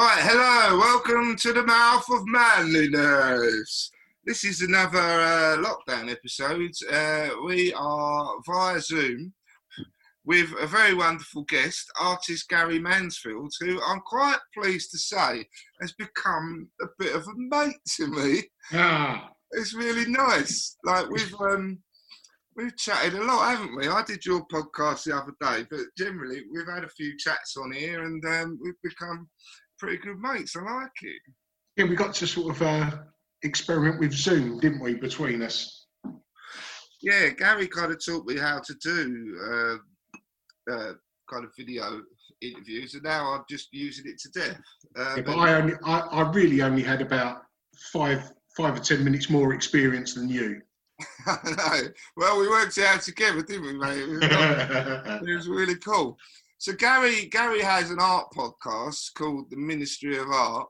Right, hello, welcome to the mouth of manliness. This is another uh, lockdown episode. Uh, we are via Zoom with a very wonderful guest, artist Gary Mansfield, who I'm quite pleased to say has become a bit of a mate to me. Ah, It's really nice. Like we've um, we've chatted a lot, haven't we? I did your podcast the other day, but generally we've had a few chats on here, and um, we've become pretty good mates. I like it. yeah, we got to sort of uh, experiment with Zoom, didn't we, between us? Yeah, Gary kind of taught me how to do uh, uh, kind of video interviews, and now I'm just using it to death. Uh, Yeah, but- I only, I, I really only had about five, five or ten minutes more experience than you. I know. Well, we worked it out together, didn't we, mate? It was, it was really cool. So Gary, Gary has an art podcast called The Ministry of Art,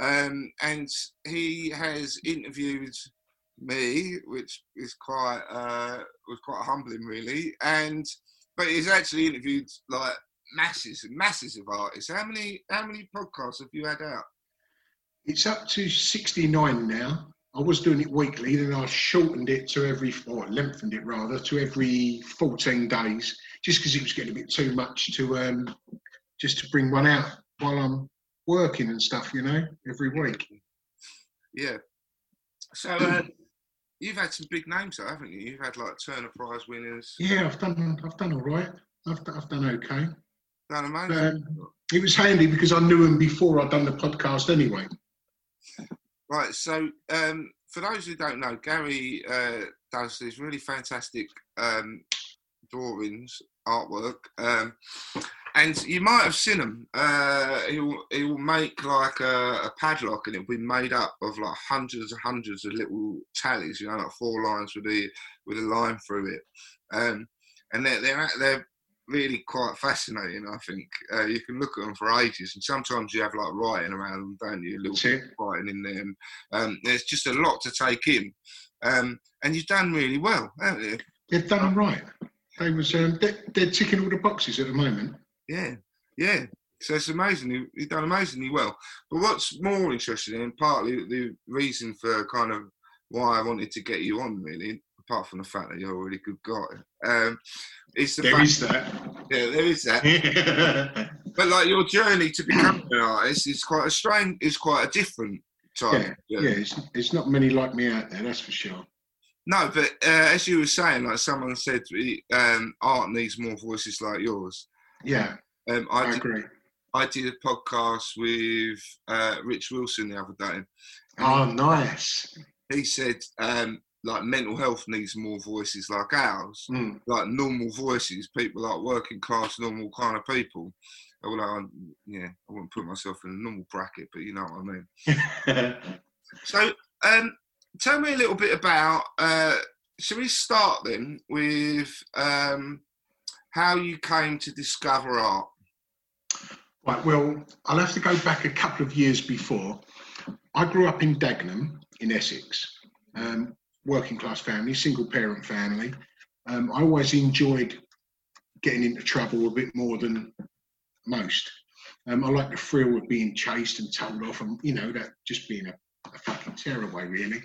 um, and he has interviewed me, which is quite uh, was quite humbling, really. And but he's actually interviewed like masses and masses of artists. How many how many podcasts have you had out? it's up to 69 now. I was doing it weekly, then I shortened it to every, or lengthened it rather, to every 14 days, just because it was getting a bit too much to um, just to bring one out while I'm working and stuff, you know, every week. Yeah. So uh, you've had some big names, though, haven't you? You've had like Turner Prize winners. Yeah, I've done, I've done all right. I've, I've done okay. Done amazing. Um, it was handy because I knew him before I'd done the podcast anyway. Right, so um, for those who don't know, Gary uh, does these really fantastic um, drawings, artwork, um, and you might have seen them. Uh, he'll he'll make like a, a padlock, and it'll be made up of like hundreds and hundreds of little tallies, you know, like four lines with a with a line through it, um, and they're they're they're really quite fascinating. I think uh, you can look at them for ages, and sometimes you have like writing around them, don't you? A little of writing in them. Um, there's just a lot to take in, um, and you've done really well, haven't you? They've done right. They was um, they're, they're ticking all the boxes at the moment. Yeah, yeah. So it's amazing. You- You've done amazingly well. But what's more interesting, and partly the reason for kind of why I wanted to get you on, really, apart from the fact that you're a really good guy, um, is the There fact, is that. yeah, there is that. But like your journey to becoming an artist is quite a strange, is quite a different type. yeah. journey. It's, it's not many like me out there, that's for sure. No, but uh, as you were saying, like someone said, um, art needs more voices like yours. Yeah, Um, I, I did, agree. I did a podcast with uh, Rich Wilson the other day. Oh, nice. He said, um, like mental health needs more voices like ours, Mm. like normal voices, people like working class, normal kind of people. Although, I, yeah, I wouldn't put myself in a normal bracket, but you know what I mean. So, um, tell me a little bit about. Uh, shall we start then with um, how you came to discover art? Right, well, I'll have to go back a couple of years before. I grew up in Dagenham in Essex, um, working class family, single parent family. Um, I always enjoyed getting into trouble a bit more than most. Um, I like the thrill of being chased and told off, and you know that just being a, a fucking tearaway, really.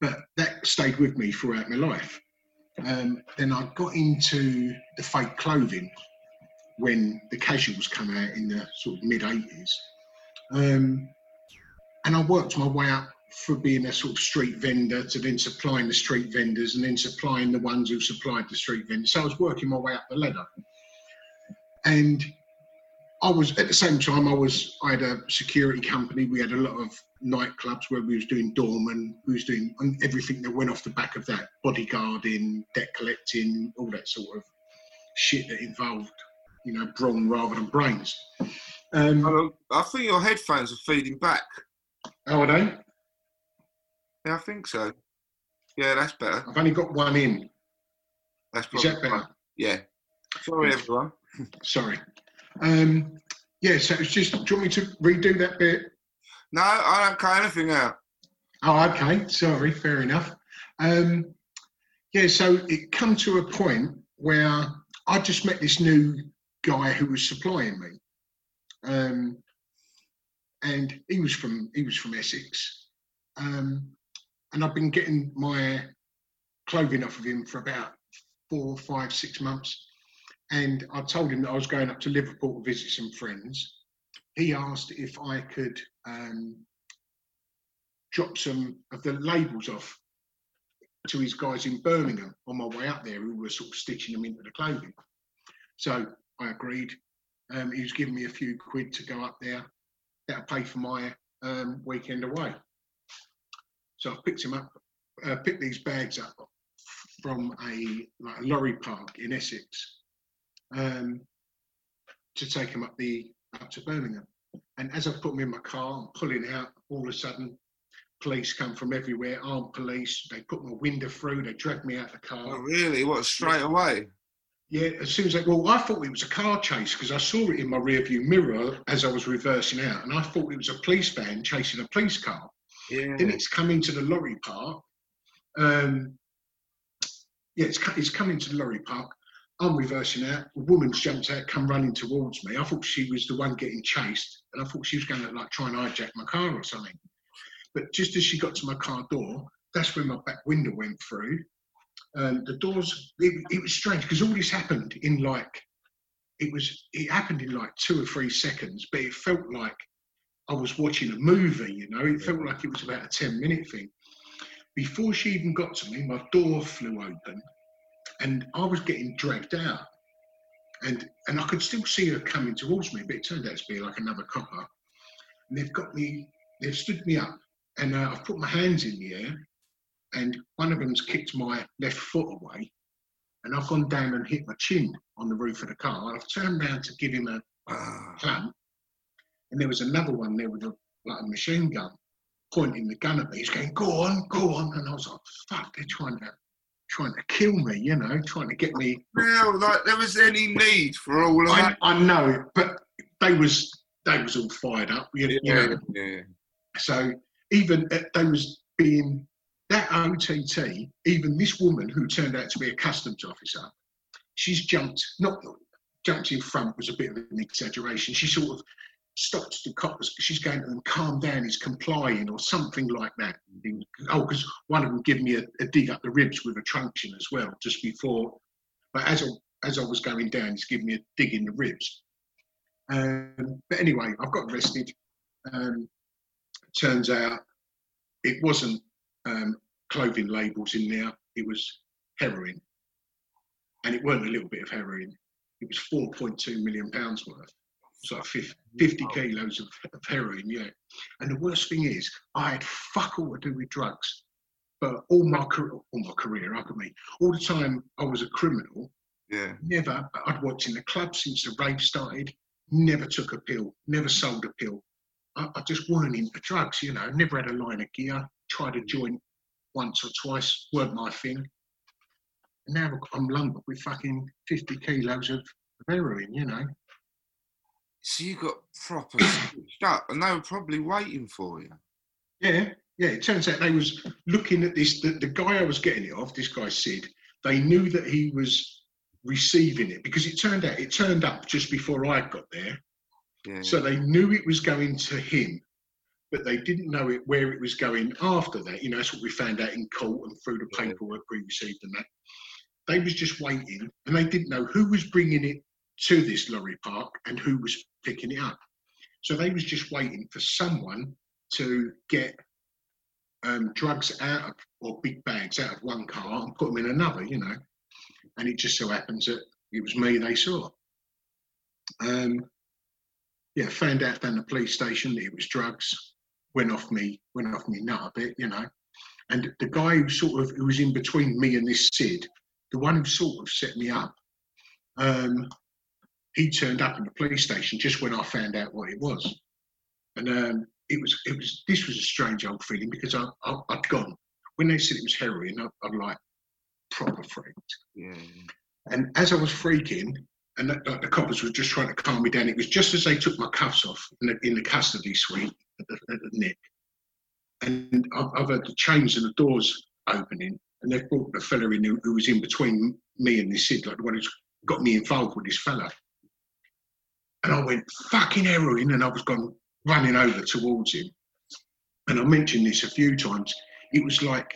But that stayed with me throughout my life. Um, then I got into the fake clothing when the casuals come out in the sort of mid 80s. Um, and I worked my way up for being a sort of street vendor to then supplying the street vendors and then supplying the ones who supplied the street vendors. So I was working my way up the ladder. And I was at the same time I was I had a security company. We had a lot of nightclubs where we was doing doorman, we was doing everything that went off the back of that, bodyguarding, debt collecting, all that sort of shit that involved, you know, brawn rather than brains. Um, I think your headphones are feeding back. Oh, are they? Yeah, I think so. Yeah, that's better. I've only got one in. That's Is that better? Yeah. Sorry, everyone. Sorry. Um, yeah, so it's just, do you want me to redo that bit? No, I don't cut anything out. Oh, okay. Sorry, fair enough. Um, yeah, so it come to a point where I just met this new guy who was supplying me, um, and he was from he was from Essex, um, and I've been getting my clothing off of him for about four, five, six months. And I told him that I was going up to Liverpool to visit some friends. He asked if I could um, drop some of the labels off to his guys in Birmingham on my way up there who were sort of stitching them into the clothing. So I agreed. Um, he was giving me a few quid to go up there. That'll pay for my um, weekend away. So I picked him up, uh, picked these bags up from a like a lorry park in Essex um, to take him up the up to Birmingham. And as I put them in my car, I'm pulling out. All of a sudden, police come from everywhere. Armed police. They put my window through. They dragged me out of the car. Oh, really? What? Straight away? Yeah, as soon as they, well, I thought it was a car chase because I saw it in my rearview mirror as I was reversing out, and I thought it was a police van chasing a police car. Yeah. Then it's come into the lorry park. Um, yeah, it's, it's coming to the lorry park. I'm reversing out. A woman's jumped out, come running towards me. I thought she was the one getting chased, and I thought she was going to like try and hijack my car or something. But just as she got to my car door, that's when my back window went through. Um, the doors. It, it was strange because all this happened in like it was. It happened in like two or three seconds, but it felt like I was watching a movie. You know, it felt like it was about a ten minute thing. Before she even got to me, my door flew open and I was getting dragged out. And and I could still see her coming towards me, but it turned out to be like another copper. And they've got me, they've stood me up, and uh, I've put my hands in the air, and one of them's kicked my left foot away, and I've gone down and hit my chin on the roof of the car. And I've turned around to give him a Ah, clamp, and there was another one there with a like a machine gun, pointing the gun at me. He's going, "Go on, go on," and I was like, "Fuck, they're trying to." Trying to kill me, you know, trying to get me Now, like there was any need for all of I, that? I know, but they was they was all fired up, you, you Yeah, know. yeah. So even uh, they was being that OTT, even this woman who turned out to be a customs officer, she's jumped not jumped in front was a bit of an exaggeration. She sort of stopped the coppers. She's going to them, calm down, he's complying, or something like that. Oh, because one of them gave me a, a dig up the ribs with a truncheon as well, just before. But as I, as I was going down, he's giving me a dig in the ribs. Um, but anyway, I've got arrested. Um, turns out it wasn't um, clothing labels in there, it was heroin. And it weren't a little bit of heroin, it was 4.2 million pounds worth. So 50, 50 kilos of, of heroin, yeah. And the worst thing is, I had fuck all to do with drugs. But all my career, all my career, up at me, all the time I was a criminal, Yeah. never, I'd worked in the club since the rave started, never took a pill, never sold a pill. I, I just weren't into drugs, you know, never had a line of gear, tried a mm. joint once or twice, weren't my thing. And now I'm lumbered with fucking 50 kilos of heroin, you know. So you got proper stitched up, and they were probably waiting for you. Yeah, yeah. It turns out they was looking at this. The, the guy I was getting it off, this guy Sid, they knew that he was receiving it because it turned out it turned up just before I got there. Yeah. So they knew it was going to him, but they didn't know it where it was going after that. You know, that's what we found out in court and through the paperwork we received and that. They was just waiting, and they didn't know who was bringing it to this lorry park and who was picking it up. So they was just waiting for someone to get um, drugs out of or big bags out of one car and put them in another. You know, and it just so happens that it was me they saw. Um, yeah, found out down the police station that it was drugs. Went off me, went off me nut a bit, you know. And the guy who sort of who was in between me and this Sid, the one who sort of set me up, um, he turned up in the police station just when I found out what it was. And um, it was it was this was a strange old feeling because I, I I'd gone when they said it was heroin, I, I'm like proper freaked. yeah. And as I was freaking, and the, like, the coppers were just trying to calm me down, it was just as they took my cuffs off in the, in the custody suite at the, at the neck. And I've, I've heard the chains and the doors opening, and they've brought the fella in who, who was in between me and this Sid, like the one who's got me involved with this fella. And I went, fucking heroin, and I was gone running over towards him. And I mentioned this a few times. It was like,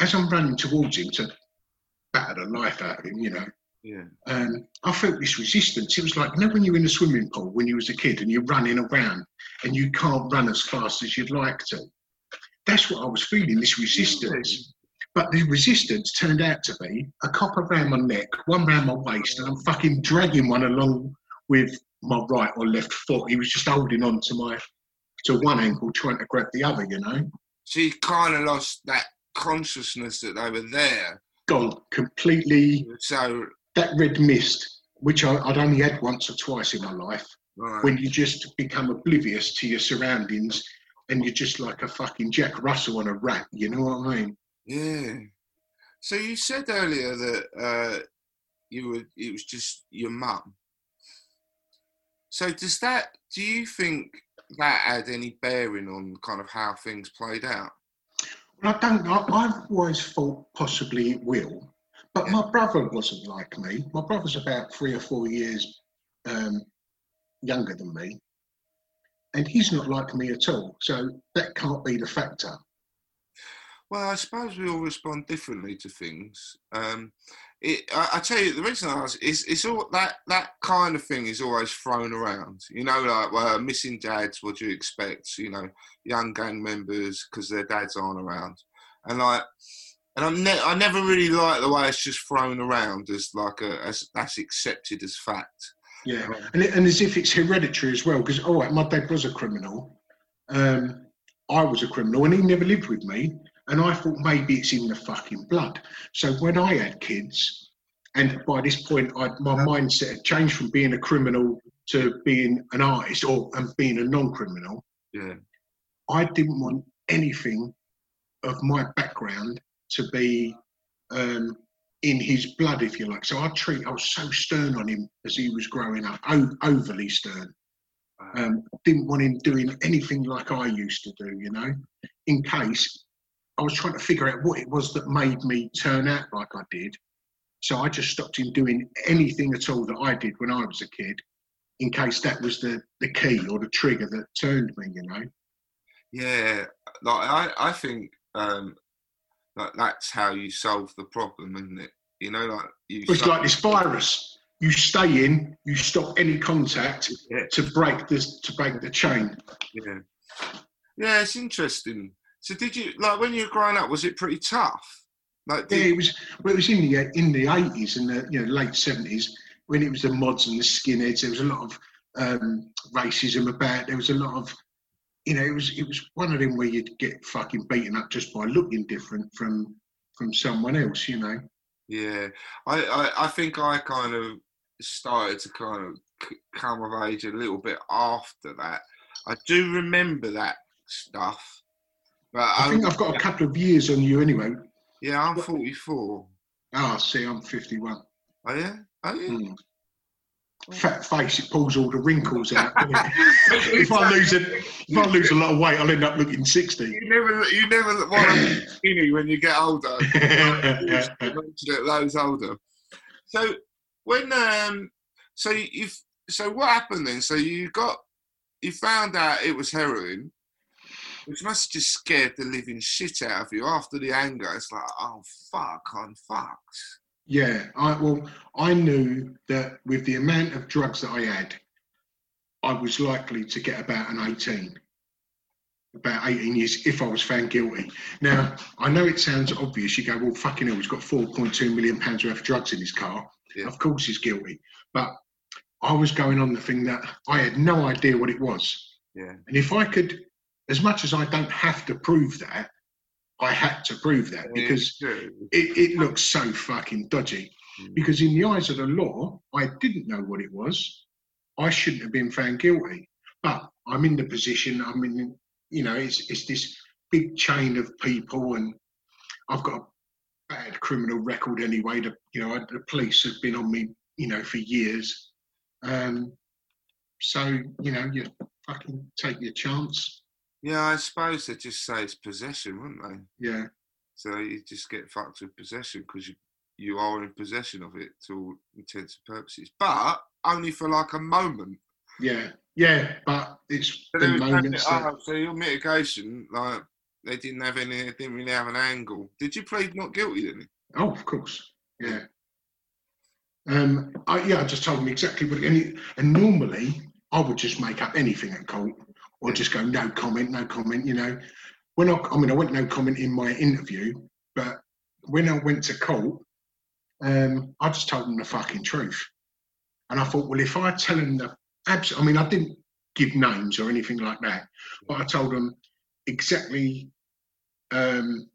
as I'm running towards him to batter the life out of him, you know, Yeah. um, I felt this resistance. It was like, you know, when you're in a swimming pool when you was a kid and you're running around and you can't run as fast as you'd like to. That's what I was feeling, this resistance. But the resistance turned out to be a copper round my neck, one round my waist, and I'm fucking dragging one along with my right or left foot. He was just holding on to my to one ankle, trying to grab the other, you know. So you kind of lost that consciousness that they were there. Gone completely So, that red mist, which I, I'd only had once or twice in my life. right. when you just become oblivious to your surroundings and you're just like a fucking Jack Russell on a rat, you know what I mean? Yeah. So you said earlier that uh, you were it was just your mum. So does that do you think that had any bearing on kind of how things played out? Well, I don't know. I've always thought possibly it will, but Yeah. my brother wasn't like me. My brother's about three or four years um, younger than me, and he's not like me at all. So that can't be the factor. Well, I suppose we all respond differently to things. Um, it, I, I tell you, the reason I ask is it's all that that kind of thing is always thrown around. You know, like well, missing dads. What do you expect? You know, young gang members because their dads aren't around, and like, and I'm ne- I never really like the way it's just thrown around as like a as that's accepted as fact. Yeah, and, it, and as if it's hereditary as well. Because all right, my dad was a criminal. Um, I was a criminal, and he never lived with me. And I thought maybe it's in the fucking blood. So when I had kids, and by this point, I, my mindset had changed from being a criminal to being an artist or and being a non-criminal. Yeah, I didn't want anything of my background to be um, in his blood, if you like. So I treat, I was so stern on him as he was growing up, o- overly stern. Um, didn't want him doing anything like I used to do, you know, in case I was trying to figure out what it was that made me turn out like I did. So I just stopped him doing anything at all that I did when I was a kid, in case that was the, the key or the trigger that turned me, you know. yeah. Like I, I think um, like that's how you solve the problem, isn't it? You know, like you. It's like this virus. You stay in, you stop any contact Yeah. to break this to break the chain. Yeah. Yeah, it's interesting. So did you like when you were growing up? Was it pretty tough? Like, Yeah, it was well, it was in the in the eighties and the you know late seventies when it was the mods and the skinheads. There was a lot of um, racism about. There was a lot of you know it was it was one of them where you'd get fucking beaten up just by looking different from from someone else. You know. yeah, I, I I think I kind of started to kind of come of age a little bit after that. I do remember that stuff, but I I, think I've got a couple of years on you anyway. yeah, I'm 44. Ah, see, I'm fifty-one. Oh yeah, oh yeah. Hmm. Fat face, it pulls all the wrinkles out. if I lose a if I lose a lot of weight, I'll end up looking sixty. You never, you never want to skinny when you get older. Mention it, those older. So when um, so you so what happened then? So you got you found out it was heroin, which must have just scared the living shit out of you. After the anger, it's like, oh fuck, I'm fucked. Yeah, I well, I knew that with the amount of drugs that I had, I was likely to get about an 18, about 18 years if I was found guilty. Now, I know it sounds obvious. You go, well, fucking hell, he's got 4.2 million pounds worth of drugs in his car. Yeah. Of course he's guilty. But I was going on the thing that I had no idea what it was. Yeah. And if I could, as much as I don't have to prove that, I had to prove that because it, it looks so fucking dodgy. Mm. Because in the eyes of the law, I didn't know what it was. I shouldn't have been found guilty. But I'm in the position, I'm in, you know, it's, it's this big chain of people, and I've got a bad criminal record anyway. The, you know, the police have been on me, you know, for years. Um, so, you know, you fucking take your chance. Yeah, I suppose they just say it's possession, wouldn't they? Yeah. So you just get fucked with possession because you you are in possession of it to all intents and purposes, but only for like a moment. Yeah. Yeah. But it's So, the moments that, so your mitigation, like they didn't have any, they didn't really have an angle. Did you plead not guilty then? Oh, of course. Yeah. Um, I, yeah, I just told him exactly what, and, and normally I would just make up anything at court or just go no comment, no comment. You know, when I, I mean, I went no comment in my interview, but when I went to court, um, I just told them the fucking truth. And I thought, well, if I tell them the abs, I mean, I didn't give names or anything like that, but I told them exactly um,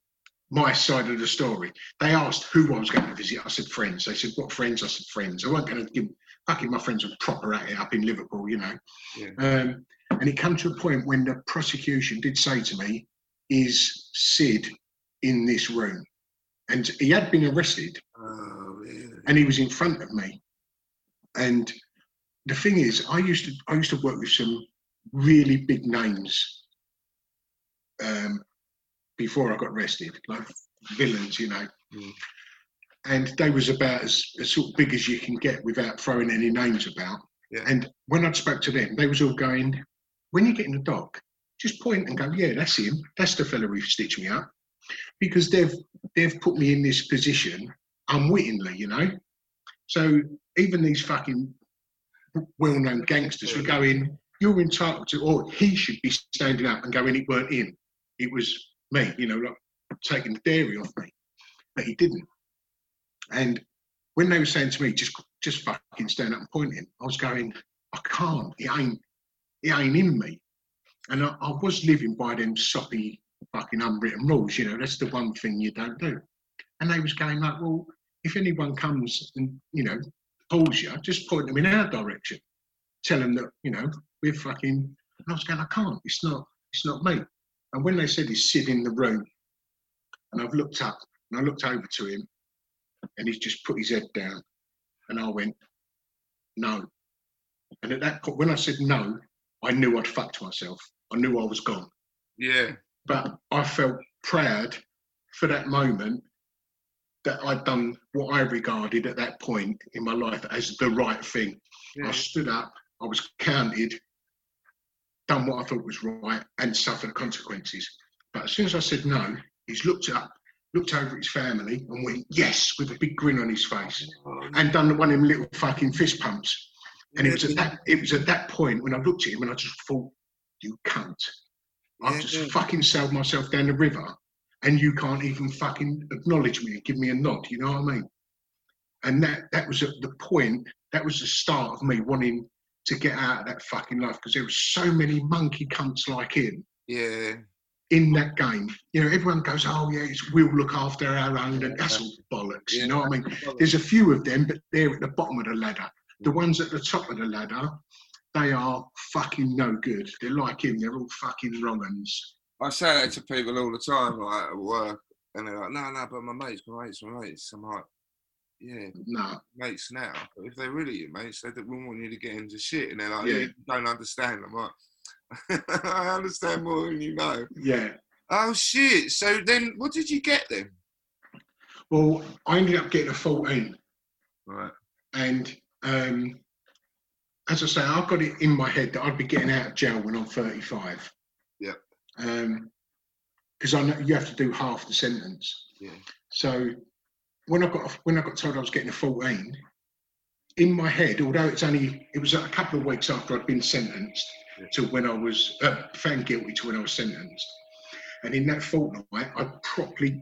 my side of the story. They asked who I was going to visit. I said friends. They said what friends? I said friends. I wasn't going to give. Fucking my friends were proper at it up in Liverpool, you know. Yeah. Um, and it came to a point when the prosecution did say to me, "Is Sid in this room?" And he had been arrested, Oh, and he was in front of me. And the thing is, I used to I used to work with some really big names um, before I got arrested, like villains, you know. Mm. And they was about as, as sort of big as you can get without throwing any names about. Yeah. And when I'd spoke to them, they was all going, when you get in the dock, just point and go, yeah, that's him. That's the fella who stitched me up. Because they've they've put me in this position unwittingly, you know. So even these fucking well-known gangsters were going, you're entitled to, or he should be standing up and going, it weren't him. It was me, you know, like taking the dairy off me. But he didn't. And when they were saying to me, just just fucking stand up and point him, I was going, I can't. It ain't it ain't in me. And I, I was living by them soppy fucking unwritten rules, you know, that's the one thing you don't do. And they was going like, well, if anyone comes and, you know, pulls you, just point them in our direction. Tell them that, you know, we're fucking and I was going, I can't, it's not, it's not me. And when they said he's sitting in the room, and I've looked up and I looked over to him and he's just put his head down. And I went, no. And at that point, when I said no, I knew I'd fucked myself. I knew I was gone. Yeah. But I felt proud for that moment that I'd done what I regarded at that point in my life as the right thing. Yeah. I stood up, I was counted, done what I thought was right, and suffered the consequences. But as soon as I said no, he's looked up, looked over at his family, and went, yes, with a big grin on his face, Oh, and done one of them little fucking fist pumps. And it was at mm-hmm. that it was at that point when I looked at him and I just thought, you cunt. I've just mm-hmm. fucking sailed myself down the river and you can't even fucking acknowledge me and give me a nod, you know what I mean? And that that was at the point, that was the start of me wanting to get out of that fucking life because there were so many monkey cunts like him Yeah. in that game. You know, everyone goes, Oh yeah, it's, we'll look after our own and that's all bollocks, you know what I mean? There's a few of them, but they're at the bottom of the ladder. The ones at the top of the ladder, they are fucking no good. They're like him, they're all fucking wrong uns. I say that to people all the time, like at work, and they're like, "No, no, but my mates, my mates, my mates." I'm like, "Yeah, No, mates now. But if they're really your mates, they don't want you to get into shit." And they're like, Yeah. "Yeah, you don't understand." I'm like, "I understand more than you know." yeah. Oh shit! So then, what did you get then? Well, I ended up getting a 14. Right. And um, as I say, I've got it in my head that I'd be getting out of jail when I'm 35. Yeah. Um, because I know you have to do half the sentence. Yeah. So when I got when I got told I was getting a 14, in my head, although it's only it was a couple of weeks after I'd been sentenced Yeah. to when I was uh, found guilty to when I was sentenced, and in that fortnight, I properly,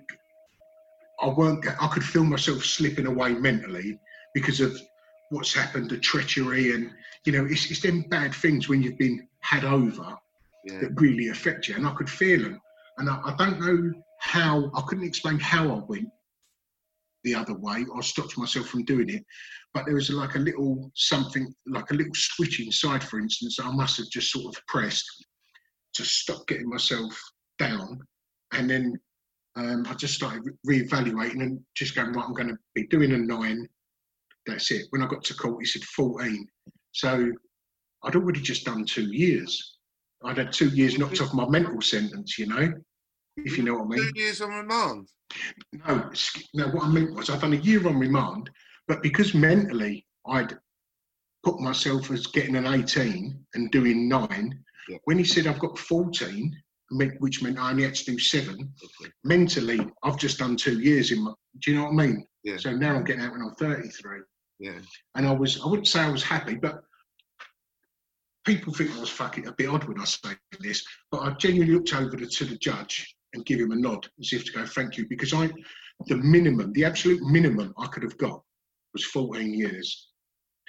I weren't, I could feel myself slipping away mentally because of what's happened, the treachery, and you know, it's it's them bad things when you've been had over Yeah. that really affect you, and I could feel them. And I, I don't know how, I couldn't explain how I went the other way or stopped myself from doing it. But there was like a little something, like a little switch inside, for instance, that I must have just sort of pressed to stop getting myself down. And then um, I just started re evaluating and just going, right, I'm going to be doing a nine. That's it. When I got to court, he said 14. So I'd already just done two years. I'd had two years knocked off my mental sentence, you know, if you know what I mean. Two years on remand. No, no, what I meant was I'd done a year on remand, but because mentally I'd put myself as getting an 18 and doing nine, Yeah. when he said I've got 14, which meant I only had to do seven, Okay. mentally I've just done two years in my, do you know what I mean? Yeah. So now I'm getting out when I'm 33. Yeah. And I was, I wouldn't say I was happy, but people think I was fucking a bit odd when I say this, but I genuinely looked over to, to the judge and give him a nod as if to go thank you because I, the minimum, the absolute minimum I could have got was 14 years.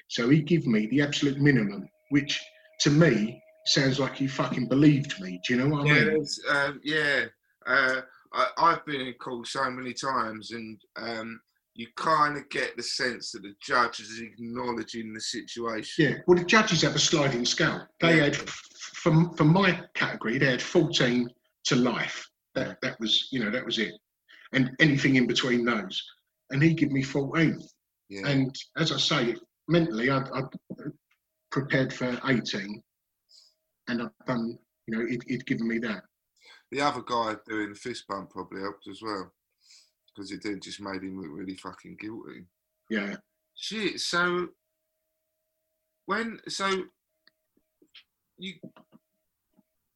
So he gave me the absolute minimum, which to me sounds like he fucking believed me. Do you know what I Yeah, mean? um, yeah. Uh, I, I've been in court so many times, and um, you kind of get the sense that the judge is acknowledging the situation. Yeah, well, the judges have a sliding scale. They Yeah. had, for, for my category, they had 14 to life. That, that was, you know, that was it. And anything in between those. And he gave me 14. Yeah. And as I say, mentally, I'd, I'd prepared for 18. And I've done, you know, he'd, he'd given me that. the other guy doing the fist bump probably helped as well, because it then just made him look really fucking guilty. Yeah. Shit. So when so you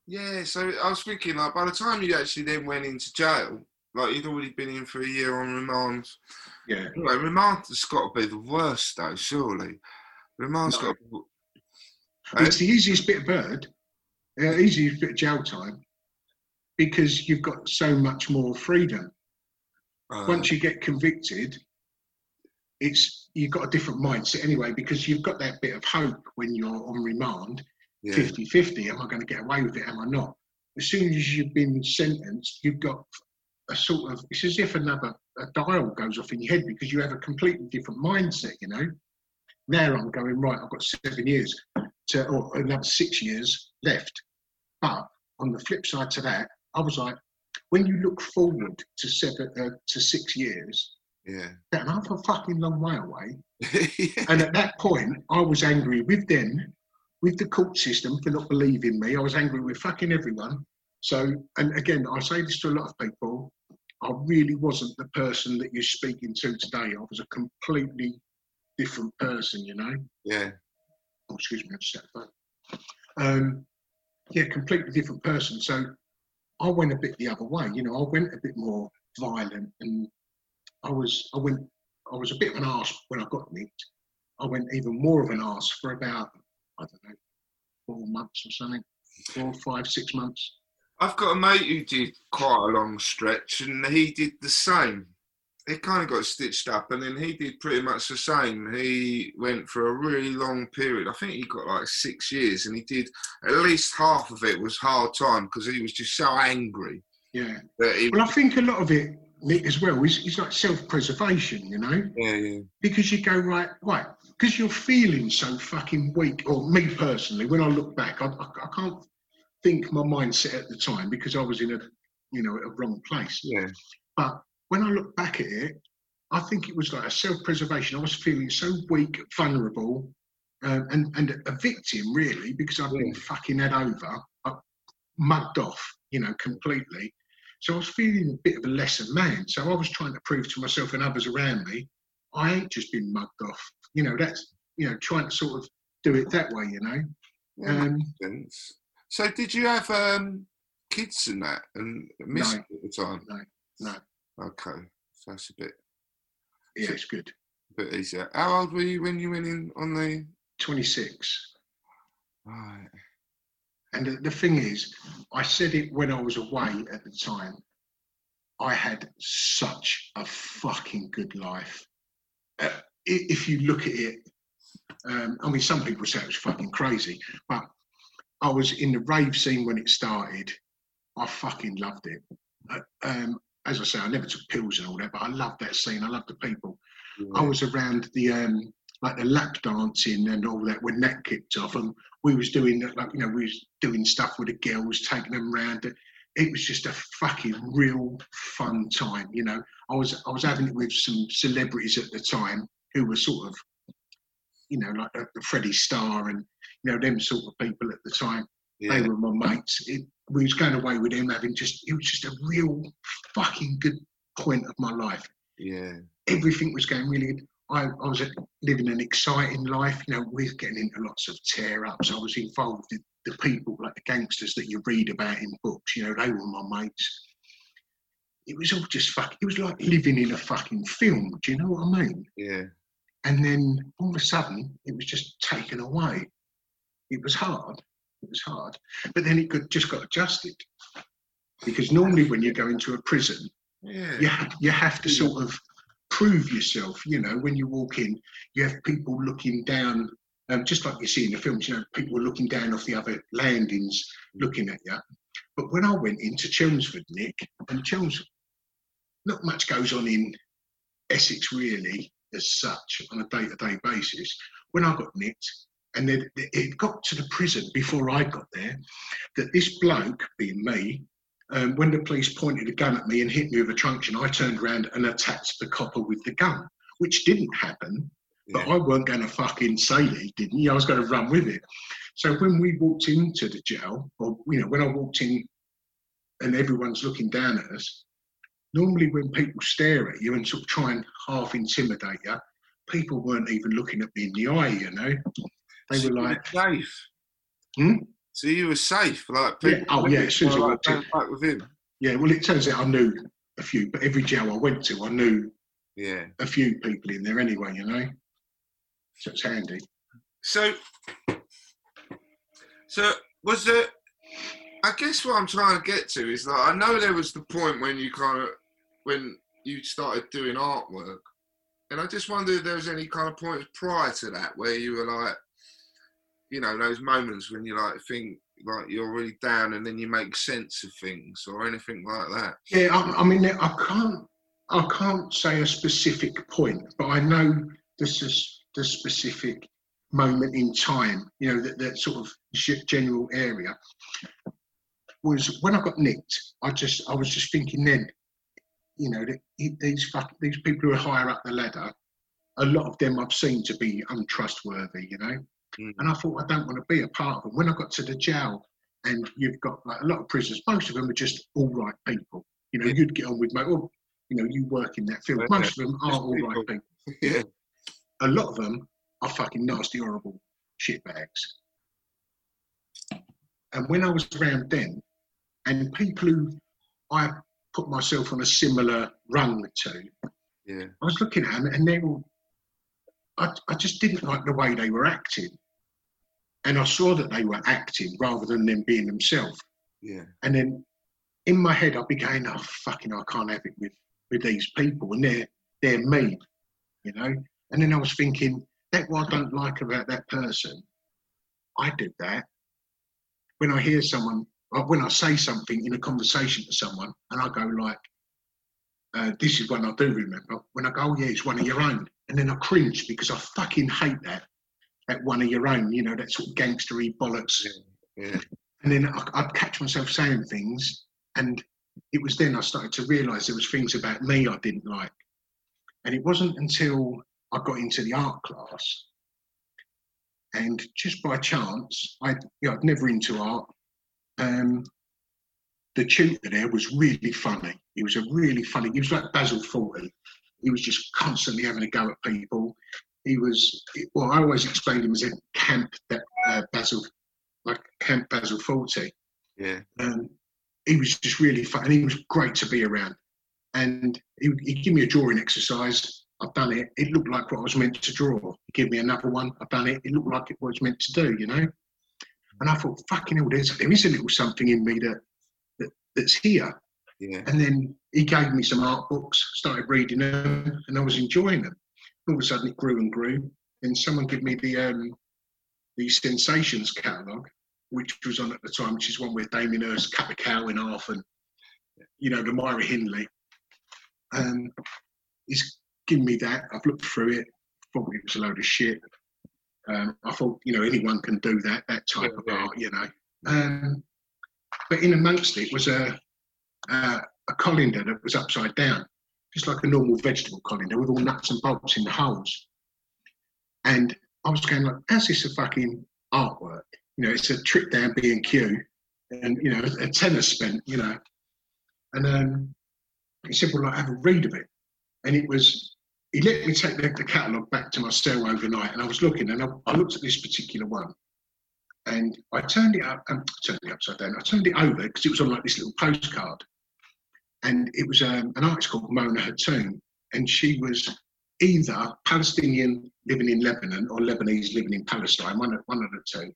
yeah. So I was thinking like by the time you actually then went into jail, like you'd already been in for a year on remand. Yeah. Anyway, remand's got to be the worst though, surely. Remand's No. got. To be, It's the easiest bit of bird, uh, easiest bit of jail time, because you've got so much more freedom. Uh, once you get convicted, it's you've got a different mindset anyway because you've got that bit of hope when you're on remand yeah, 50 50 am I going to get away with it? Am I not? As soon as you've been sentenced, you've got a sort of it's as if another a dial goes off in your head because you have a completely different mindset, you know. Now I'm going right, I've got seven years to or another six years left. But on the flip side to that, I was like, when you look forward to seven uh, to six years, yeah. that's another fucking long way away. yeah. And at that point, I was angry with them, with the court system for not believing me. I was angry with fucking everyone. So, and again, I say this to a lot of people. I really wasn't the person that you're speaking to today. I was a completely different person, you know. yeah. Oh, excuse me, I just. Um, yeah, completely different person. So I went a bit the other way. You know, I went a bit more violent, and I was, I went, I was a bit of an arse when I got nicked. I went even more of an arse for about, I don't know, four months or something, four, five, six months. I've got a mate who did quite a long stretch, and he did the same. He kind of got stitched up, and then he did pretty much the same. He went for a really long period. I think he got like six years, and he did at least half of it was hard time because he was just so angry Yeah. Well, I think a lot of it, Nick, as well, is, is like self-preservation. You know. Yeah, yeah, because you go right, right, because you're feeling so fucking weak. Or me personally, when I look back, I, I, I can't think my mindset at the time because I was in a, you know, a wrong place. yeah, But when I look back at it, I think it was like a self-preservation. I was feeling so weak, vulnerable, um, and and a victim really because I've been fucking had over, uh, mugged off, you know, completely. So I was feeling a bit of a lesser man. So I was trying to prove to myself and others around me, I ain't just been mugged off. You know, that's you know trying to sort of do it that way. You know. Yeah, Um. So, did you have um, kids and that and miss No. at the time? No, no. Okay, so that's a bit, Yeah, it's good. A bit easier. How old were you when you went in on the? Twenty six. Right. And the, the thing is, I said it when I was away at the time. I had such a fucking good life. Uh, if you look at it, um, I mean, some people say it was fucking crazy, but I was in the rave scene when it started. I fucking loved it. Uh, um, as I say, I never took pills and all that, but I loved that scene. I loved the people. I was around the um, like the lap dancing and all that when that kicked off, and we was doing like you know we was doing stuff with the girls, taking them round. It was just a fucking real fun time, you know. I was I was having it with some celebrities at the time who were sort of, you know, like uh, Freddie Starr and you know them sort of people at the time. Yeah. They were my mates. It, we was going away with them, having just it was just a real fucking good point of my life Yeah. everything was going really good. I, I was living an exciting life. You know, we're getting into lots of tear ups. I was involved in the people, like the gangsters that you read about in books. You know, they were my mates. It was all just fuck. It was like living in a fucking film. Do you know what I mean? Yeah. And then all of a sudden, it was just taken away. It was hard. It was hard. But then it could, just got adjusted. Because normally, when you go into a prison, Yeah. you have, you have to sort of prove yourself. You know, when you walk in, you have people looking down, um, just like you see in the films. You know, people looking down off the other landings, looking at you. But when I went into Chelmsford, Nick, and Chelmsford, not much goes on in Essex really as such on a day-to-day basis. When I got nicked, and then it got to the prison before I got there, that this bloke, being me, um, when the police pointed a gun at me and hit me with a truncheon, I turned around and attacked the copper with the gun, which didn't happen. But Yeah. I weren't going to fucking say that he didn't. I was going to run with it. So when we walked into the jail, or you know, when I walked in, and everyone's looking down at us, normally when people stare at you and sort of try and half intimidate you, people weren't even looking at me in the eye. You know, they So were like, safe. Hmm? So you were safe, like Yeah, people. oh, yeah, as soon as I like, walked in. "Don't with him. yeah. Well, it turns out I knew a few, but every jail I went to, I knew Yeah. a few people in there anyway. You know, so it's handy. So, so was there? I guess what I'm trying to get to is like I know there was the point when you kind of when you started doing artwork, and I just wondered if there was any kind of points prior to that where you were like, you know, those moments when you like think like you're really down and then you make sense of things or anything like that. Yeah, I, I mean, I can't, I can't say a specific point, but I know this is the specific moment in time. You know, that, that sort of general area was when I got nicked. I just, I was just thinking then, you know, these these people who are higher up the ladder, a lot of them I've seen to be untrustworthy. You know, Mm. and I thought I don't want to be a part of them. When I got to the jail, and you've got like a lot of prisoners, most of them are just all right people. You know, Yeah. you'd get on with mate. Or, you know, you work in that field. Most of them are all right people. people. yeah. A lot of them are fucking nasty, horrible shitbags. And when I was around then, and people who I put myself on a similar rung to, Yeah. I was looking at them and they were, I, I just didn't like the way they were acting. And I saw that they were acting rather than them being themselves. Yeah. And then in my head, I'd be going, oh, fucking, I can't have it with, with these people. And they're, they're me, you know? And then I was thinking, that's what I don't like about that person. I did that. When I hear someone, or when I say something in a conversation to someone, and I go like, uh, this is one I do remember. When I go, oh yeah, it's one of your own, and then I cringe because I fucking hate that. That one of your own, you know, that sort of gangstery bollocks. Yeah. And then I, I'd catch myself saying things, and it was then I started to realise there was things about me I didn't like. And it wasn't until I got into the art class, and just by chance, I you know, I'd never into art. Um, the tutor there was really funny. He was a really funny. He was like Basil Fawlty. he was just constantly having a go at people. He was well. I always explained him as a camp uh, Basil, like camp Basil Fawlty. Yeah. Um, he was just really fun, and he was great to be around. And he he'd give me a drawing exercise. I've done it. It looked like what I was meant to draw. He'd give me another one. I've done it. It looked like it was meant to do. You know. And I thought, fucking hell, there's, there is a little something in me that, that that's here. Yeah. And then he gave me some art books, started reading them, and I was enjoying them. All of a sudden, it grew and grew. And someone gave me the um, the Sensations catalogue, which was on at the time, which is one where Damien Hirst cut the cow in half, and you know the Myra Hindley. Um, he's given me that. I've looked through it. Thought it was a load of shit. Um, I thought, you know, anyone can do that, that type Yeah, of yeah. art, you know. Um, but in amongst it was a, a a colander that was upside down, just like a normal vegetable colander with all nuts and bolts in the holes. And I was going like, how's this a fucking artwork? You know, it's a trip down B and Q, and you know, a tenner spent, you know. And um, he said, well, like, have a read of it. And it was he let me take the, the catalogue back to my cell overnight, and I was looking, and I, I looked at this particular one, and I turned it up, um, turned it upside down. I turned it over because it was on like this little postcard, and it was um, an artist called Mona Hatoum, and she was either Palestinian living in Lebanon or Lebanese living in Palestine, one of, one of the two.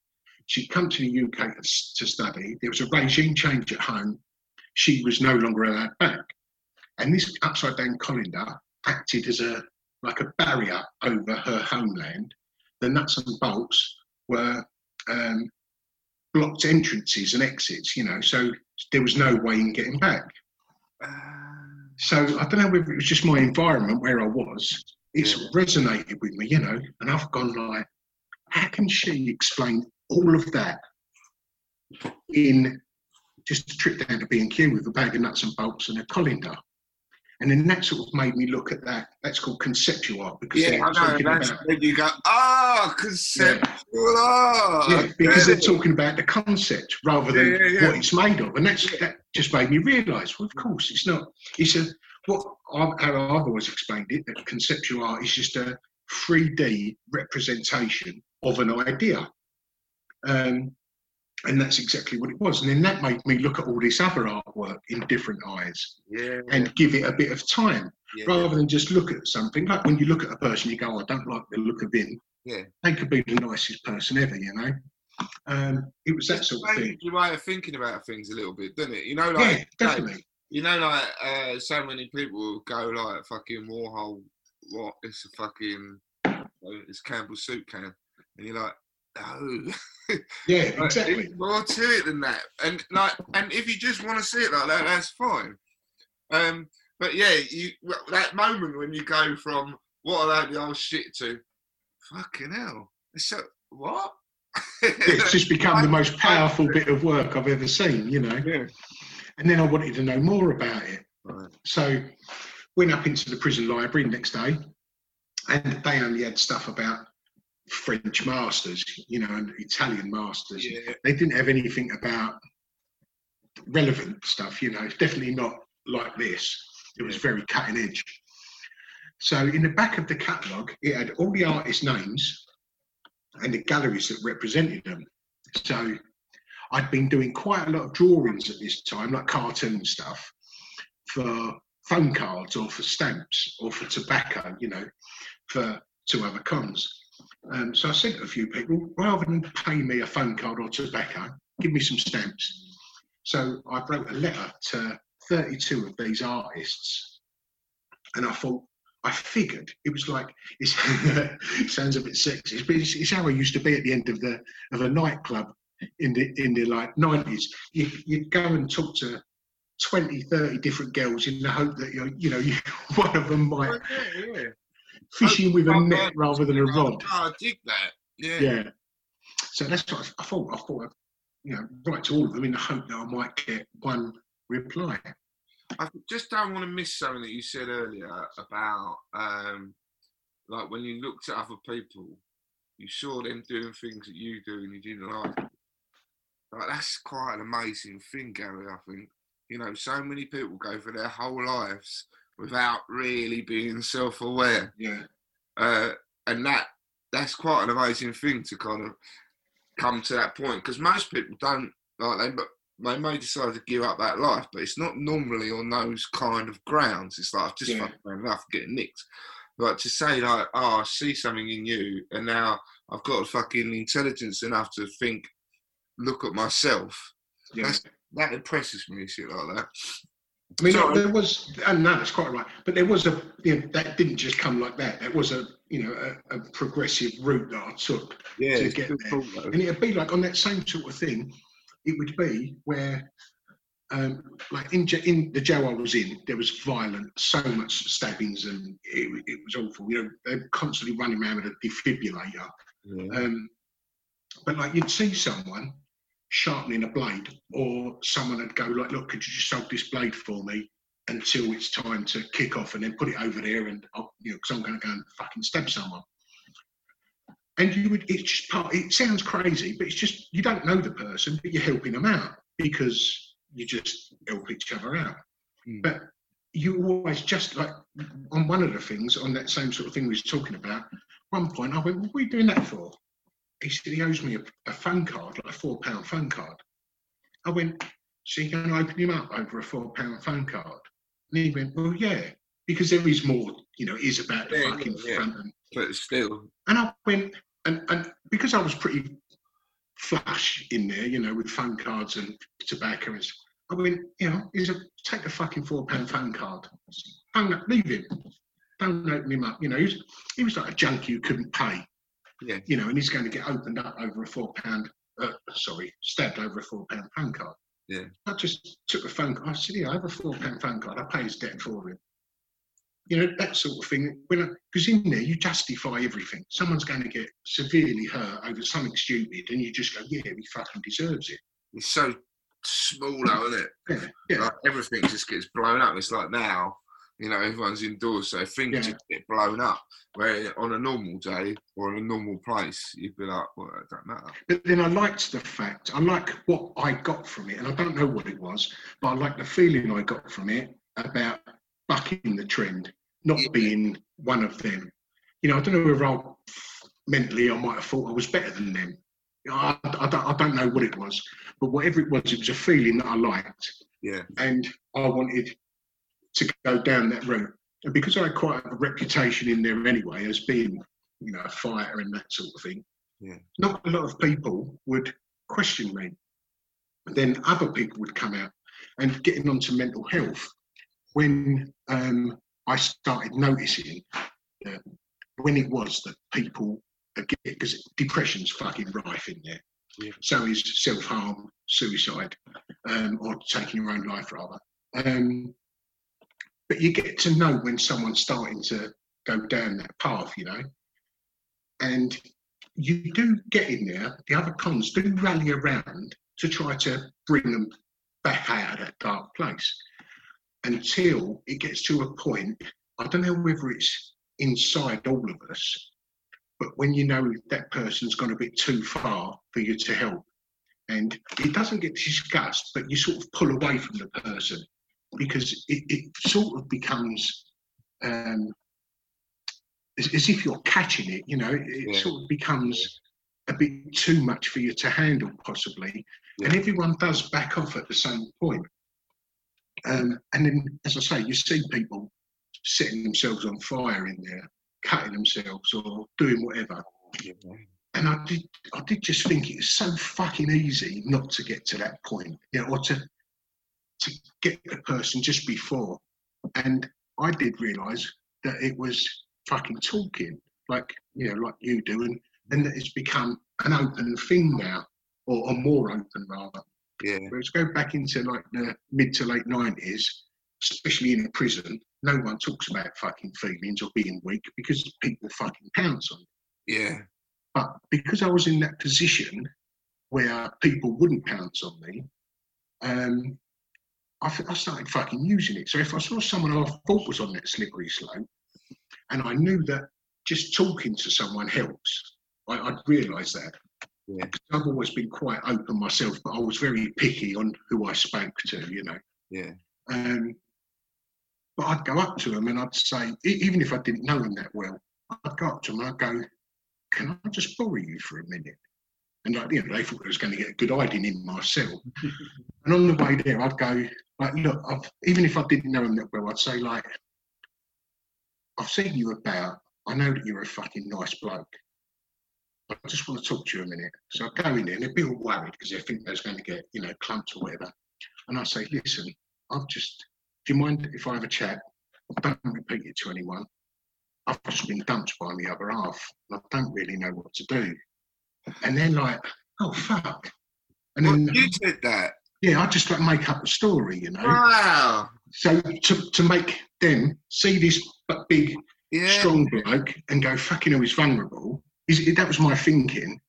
She'd come to the UK to, to study. There was a regime change at home. She was no longer allowed back. And this upside down colander acted as a like a barrier over her homeland. The nuts and bolts were um, blocked entrances and exits, you know, so there was no way in getting back. So I don't know whether it was just my environment where I was. It's resonated with me, you know, and I've gone like, how can she explain all of that in just a trip down to B and Q with a bag of nuts and bolts and a colander? And then that sort of made me look at that. That's called conceptual art because yeah, they're I know. That's about you go, ah, conceptual art. yeah, because they're talking about the concept rather than Yeah, yeah, yeah. what it's made of, and that's that just made me realise. Well, of course, it's not. It's a what I've, how I've always explained it that conceptual art is just a 3D representation of an idea, um, and that's exactly what it was. And then that made me look at all this other artwork in different eyes Yeah, and give it a bit of time yeah, rather than just look at something. Like when you look at a person, you go, "I don't like the look of him." Yeah. they could be the nicest person ever, you know. Um, it was that It sort of thing. your way of thinking about things a little bit, doesn't it? You know, Yeah, like, like, definitely. you know, like uh, so many people go like fucking Warhol. What? It's a fucking. oh, It's Campbell's soup can, and you're like, no. Yeah, exactly. There's more to it than that. And like, and if you just want to see it like that, that's fine. Um, but yeah, you that moment when you go from what are they the old shit to fucking hell. It's so what? It's just become the most powerful bit of work I've ever seen, you know. Yeah. And then I wanted to know more about it. Right. So went up into the prison library next day, and they only had stuff about French masters, you know, and Italian masters. Yeah. They didn't have anything about relevant stuff, you know. It's definitely not like this. It was very cutting edge. So in the back of the catalogue, it had all the artists' names and the galleries that represented them. So I'd been doing quite a lot of drawings at this time, like cartoon stuff, for phone cards or for stamps or for tobacco, you know, for to other cons. Um, so I to a few people, rather than pay me a phone card or tobacco, give me some stamps. So I wrote a letter to 32 of these artists, and I thought, I figured it was like it sounds a bit sexist, but it's, it's how I used to be at the end of the of a nightclub in the in the like 90s. You you go and talk to 20, 30 different girls in the hope that you're you know you, one of them might. Fishing with a net rather than a rod. Oh, I dig that. Yeah. Yeah. So that's what I, thought. I thought, I'd, you know, write to all of them in the hope that I might get one reply. I just don't want to miss something that you said earlier about um, like when you looked at other people, you saw them doing things that you do and you didn't like. Like that's quite an amazing thing, Gary. I think you know so many people go for their whole lives without really being self-aware. Yeah. Uh, and that that's quite an amazing thing to kind of come to that point because most people don't like they but they may decide to give up that life, but it's not normally on those kind of grounds. It's like I've just Yeah. fucking enough getting nicked. But to say like, oh, I see something in you, and now I've got fucking intelligence enough to think, look at myself. Yeah. That's, that impresses me, shit like that. I mean, there was, and no, that's quite right. But there was a, you know, that didn't just come like that. That was a, you know, a, a progressive route that I took Yeah, to get there. And it'd be like on that same sort of thing, it would be where, um, like in, in the jail I was in, there was violent, so much stabbings, and it, it was awful. You know, they're constantly running around with a defibrillator. Yeah. Um, but like you'd see someone sharpening a blade, or someone would go like, "Look, could you just hold this blade for me until it's time to kick off, and then put it over there, and I'll, you know, because I'm going to go and fucking stab someone." And you would, it's just part. It sounds crazy, but it's just you don't know the person, but you're helping them out because you just help each other out. Mm. But you always just like on one of the things on that same sort of thing we was talking about. One point, I went, "What are we doing that for?" He said he owes me a, a phone card, like a four pound phone card. I went, "So you can open him up over a four pound phone card?" And he went, "Well, yeah, because there is more. You know, it is about the Yeah, fucking yeah. front and But still, and I went, and, and because I was pretty flush in there, you know, with phone cards and tobacco, and stuff, I went, you know, he's a take a fucking four pound phone card. Don't leave him. Don't open him up. You know, he was, he was like a junkie who couldn't pay. Yeah. You know, and he's going to get opened up over a four pound. Uh, sorry, stabbed over a four pound phone card. Yeah. I just took the phone card. I said, yeah, I have a four pound phone card. I pay his debt for him. You know, that sort of thing. When because in there you justify everything. Someone's going to get severely hurt over something stupid, and you just go, yeah, he fucking deserves it. it's so small, though, isn't it? Yeah, yeah. Like everything just gets blown up. It's like now, you know, everyone's indoors, so things Yeah. just get blown up. Where on a normal day or in a normal place, you'd be like, well, it don't matter. But then I liked the fact, I like what I got from it, and I don't know what it was, but I like the feeling I got from it about bucking the trend, not Yeah. being one of them. You know, I don't know whether I mentally I might have thought I was better than them. I, I, don't, I don't know what it was, but whatever it was, it was a feeling that I liked, Yeah, and I wanted to go down that route. And because I had quite a reputation in there anyway as being, you know, a fighter and that sort of thing, Yeah. not a lot of people would question me. And Then other people would come out and getting onto mental health when um, I started noticing uh, when it was that people because depression's fucking rife in there. Yeah. So is self harm, suicide, um, or taking your own life rather. Um, but you get to know when someone's starting to go down that path, you know. And you do get in there, the other cons do rally around to try to bring them back out of that dark place until it gets to a point. I don't know whether it's inside all of us, but when you know that person's gone a bit too far for you to help, and it doesn't get discussed, but you sort of pull away from the person because it, it sort of becomes um, as, as if you're catching it, you know, it, it Yeah. sort of becomes a bit too much for you to handle, possibly. And everyone does back off at the same point. Um, and then, as I say, you see people setting themselves on fire in there, cutting themselves or doing whatever. yeah, And I did, I did just think it's so fucking easy not to get to that point, you know, or to to get the person just before. And I did realise that it was fucking talking, like you know, like you do, and and that it's become an open thing now, or, or more open rather. yeah, Whereas go back into like the mid to late nineties, especially in a prison, no one talks about fucking feelings or being weak because people fucking pounce on it. yeah, But because I was in that position where people wouldn't pounce on me, um, I, I started fucking using it. So if I saw someone I thought was on that slippery slope, and I knew that just talking to someone helps, I, I'd realise that. Yeah. I've always been quite open myself, but I was very picky on who I spoke to, you know. yeah, Um, But I'd go up to them and I'd say, even if I didn't know them that well, I'd go up to them and I'd go, "Can I just borrow you for a minute?" And like, you know, they thought I was going to get a good hiding in myself. and on the way there, I'd go, like, look, I've, even if I didn't know them that well, I'd say, like, I've seen you about. I know that you're a fucking nice bloke. I just want to talk to you a minute. So I go in there and they'd be all worried because they think they're going to get, you know, clumped or whatever. And I say, listen, I've just, do you mind if I have a chat? Don't repeat it to anyone. I've just been dumped by the other half. And I don't really know what to do. And they're like, oh, fuck. And Well, then, you said that. yeah, I just like make up a story, you know. Wow. So to, to make them see this big, Yeah. strong bloke and go, fucking hell, he's vulnerable. Is, that was my thinking.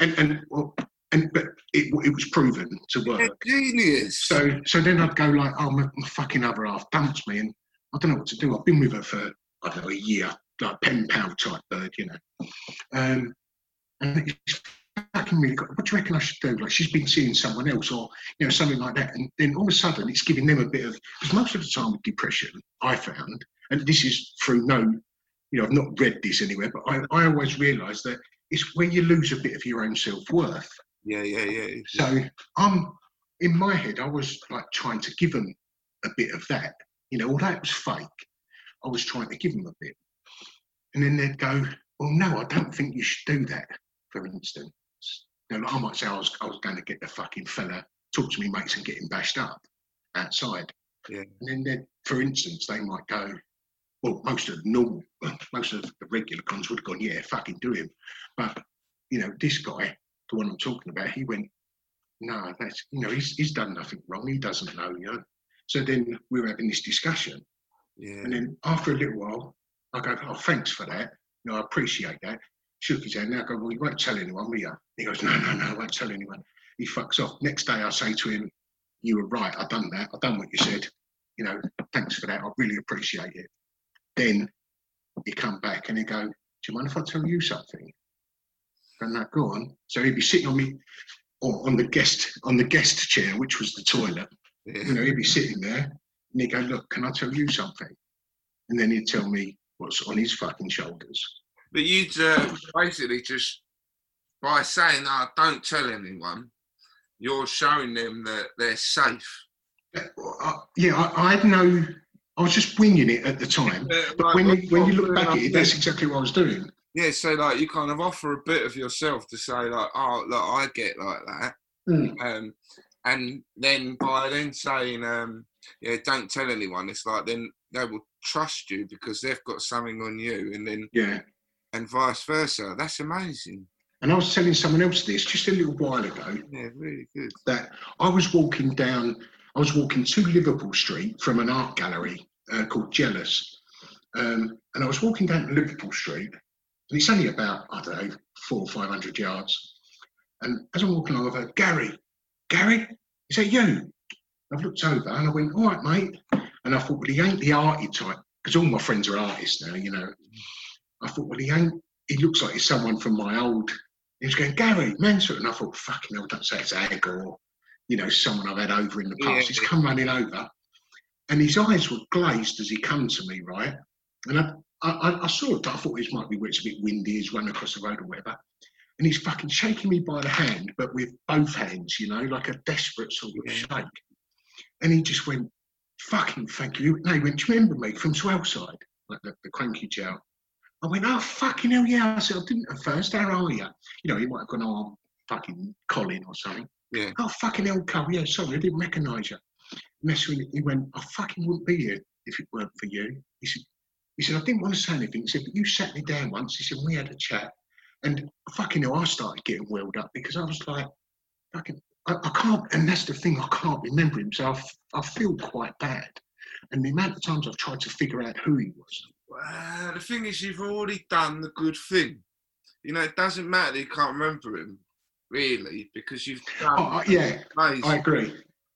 And, and, well, and but it, it was proven to work. Yeah, genius. So so then I'd go like, oh, my, my fucking other half dumps me, and I don't know what to do. I've been with her for I don't know a year, like pen pal type bird, you know. Um, and it's fucking really good. What do you reckon I should do? Like she's been seeing someone else, or you know something like that, and then all of a sudden it's giving them a bit of because most of the time with depression, I found, and this is through no, you know, I've not read this anywhere, but I, I always realise that it's where you lose a bit of your own self worth. yeah, yeah, yeah. So I'm in my head, I was like trying to give them a bit of that. You know, all that was fake, I was trying to give them a bit. And then they'd go, Well, no, I don't think you should do that, for instance. You know, I might say I was I was going to get the fucking fella, talk to me mates and get him bashed up outside. Yeah. And then for instance, they might go, well, most of the normal, most of the regular cons would have gone, yeah, fucking do him. But, you know, this guy, the one I'm talking about, he went, no, that's, you know, he's, he's done nothing wrong. He doesn't know, you know. So then we were having this discussion. Yeah. And then after a little while, I go, oh, thanks for that. You know, I appreciate that. Shook his hand. I go, well, you won't tell anyone, will you? He goes, no, no, no, I won't tell anyone. He fucks off. Next day, I say to him, you were right. I've done that. I've done what you said. You know, thanks for that. I really appreciate it. Then he come back and he go, do you mind if I tell you something? And that go on. So he'd be sitting on me, or on the guest on the guest chair, which was the toilet. You know, he'd be sitting there, and he'd go, "Look, can I tell you something?" And then he'd tell me what's on his fucking shoulders. But you'd uh, basically just by saying, "No, don't tell anyone," you're showing them that they're safe. Uh, yeah, I, I had no. I was just winging it at the time. Uh, But like, when you when you look back at it, that's exactly what I was doing. Yeah, so like you kind of offer a bit of yourself to say like, oh, look, I get like that, Mm. um, and then by then saying, um, yeah, don't tell anyone. It's like then they will trust you because they've got something on you, and then Yeah. And vice versa. That's amazing. And I was telling someone else this just a little while ago Yeah, really good. that I was walking down, I was walking to Liverpool Street from an art gallery uh, called Jealous. Um, and I was walking down Liverpool Street, and it's only about, I don't know, four or 500 yards. And as I'm walking along, I've heard, Gary, Gary, is that you? I've looked over and I went, all right, mate. And I thought, well, he ain't the arty type, because all my friends are artists now, you know. I thought, well, he ain't, he looks like he's someone from my old he was going, Gary, Mansfield. And I thought, fucking hell, don't say it's Ag or, you know, someone I've had over in the past. Yeah. He's come running over. And his eyes were glazed as he come to me, right? And I, I, I- I saw it. I thought this might be where it's a bit windy, he's run across the road or whatever. And he's fucking shaking me by the hand, but with both hands, you know, like a desperate sort of Yeah. shake. And he just went, fucking thank you. No, he went, do you remember me from Swaleside? Like the, the cranky jail. I went, oh, fucking hell, yeah. I said, I didn't at first. How are you? You know, he might have gone, oh, I'm fucking Colin or something. Yeah. Oh, fucking hell, Cole. Yeah, sorry, I didn't recognise you. Mess with He went, I fucking wouldn't be here if it weren't for you. He said, he said, I didn't want to say anything. He said, but you sat me down once. He said, we had a chat. And fucking hell, I started getting welled up because I was like, fucking, I, I can't, and that's the thing, I can't remember him. So I feel quite bad. And the amount of times I've tried to figure out who he was. Well, the thing is, you've already done the good thing. You know, it doesn't matter that you can't remember him, really, because you've done Oh, yeah, amazing. I agree.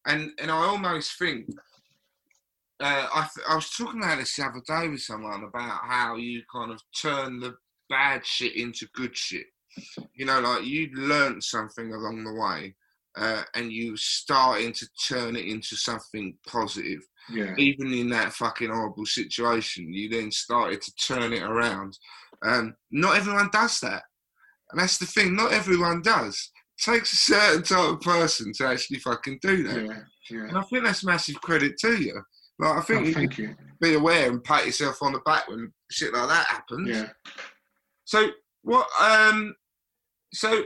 and and I almost think uh, I th- I was talking about this the other day with someone about how you kind of turn the bad shit into good shit. You know, like you learned something along the way, uh, and you starting to turn it into something positive. Yeah. Even in that fucking horrible situation, you then started to turn it around. Um, not everyone does that, and that's the thing. Not everyone does. It takes a certain type of person to actually fucking do that, Yeah. Yeah. and I think that's massive credit to you. Like I think Oh, you thank you. be aware and pat yourself on the back when shit like that happens. Yeah. So what? Um. So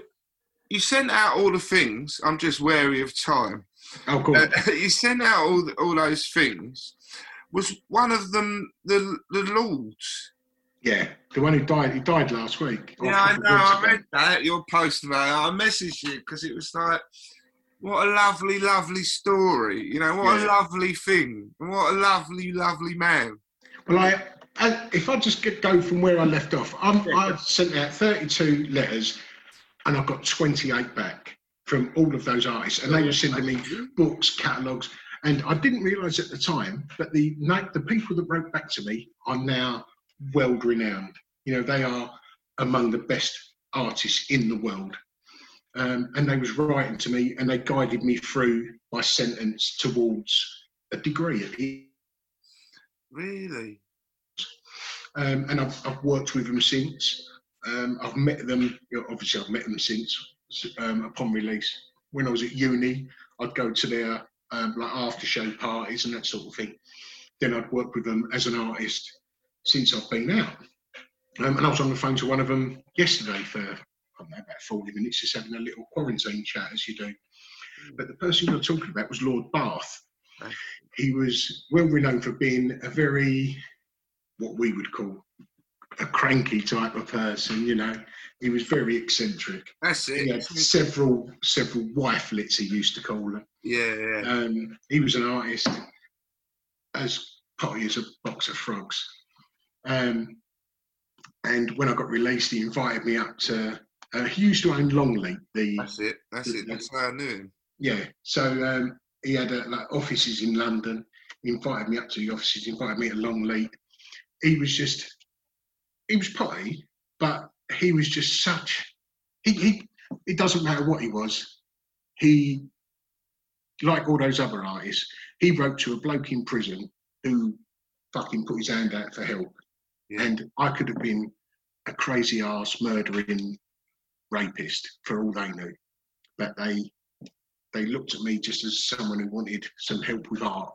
you sent out all the things. I'm just wary of time. Oh, good. Uh, you sent out all the, all those things. Was one of them the the Lords? yeah. The one who died, he died last week. Yeah, I know. I ago. read that your post about it. I messaged you because it was like, what a lovely, lovely story. You know, what a lovely thing. What a lovely, lovely man. Well, I, I, if I just get, go from where I left off, I'm, I sent out 32 letters and I got 28 back from all of those artists, and they were sending me books, catalogues, and I didn't realise at the time, that the the people that wrote back to me are now world renowned. You know, they are among the best artists in the world. Um, and they was writing to me, and they guided me through my sentence towards a degree Really? um, and I've, I've worked with them since. Um, I've met them, you know, obviously, I've met them since um, upon release. When I was at uni, I'd go to their um, like after show parties and that sort of thing. Then I'd work with them as an artist since I've been out. Um, and I was on the phone to one of them yesterday for I don't know, about 40 minutes, just having a little quarantine chat as you do. But the person you're talking about was Lord Bath. He was well renowned for being a very what we would call a cranky type of person, you know. He was very eccentric. That's it. He had several several wifelets he used to call them. Yeah, yeah. Um, he was an artist as potty as a box of frogs. Um, and when I got released, he invited me up to. Uh, he used to own Longleat, the That's it. That's it. That's how I knew him. yeah. So um, he had uh, like offices in London. He invited me up to the offices. He invited me to Longleat. He was just, he was potty, but he was just such. He, he it doesn't matter what he was. He, like all those other artists, he wrote to a bloke in prison who fucking put his hand out for help. Yeah. And I could have been a crazy ass murdering rapist for all they knew. But they they looked at me just as someone who wanted some help with art.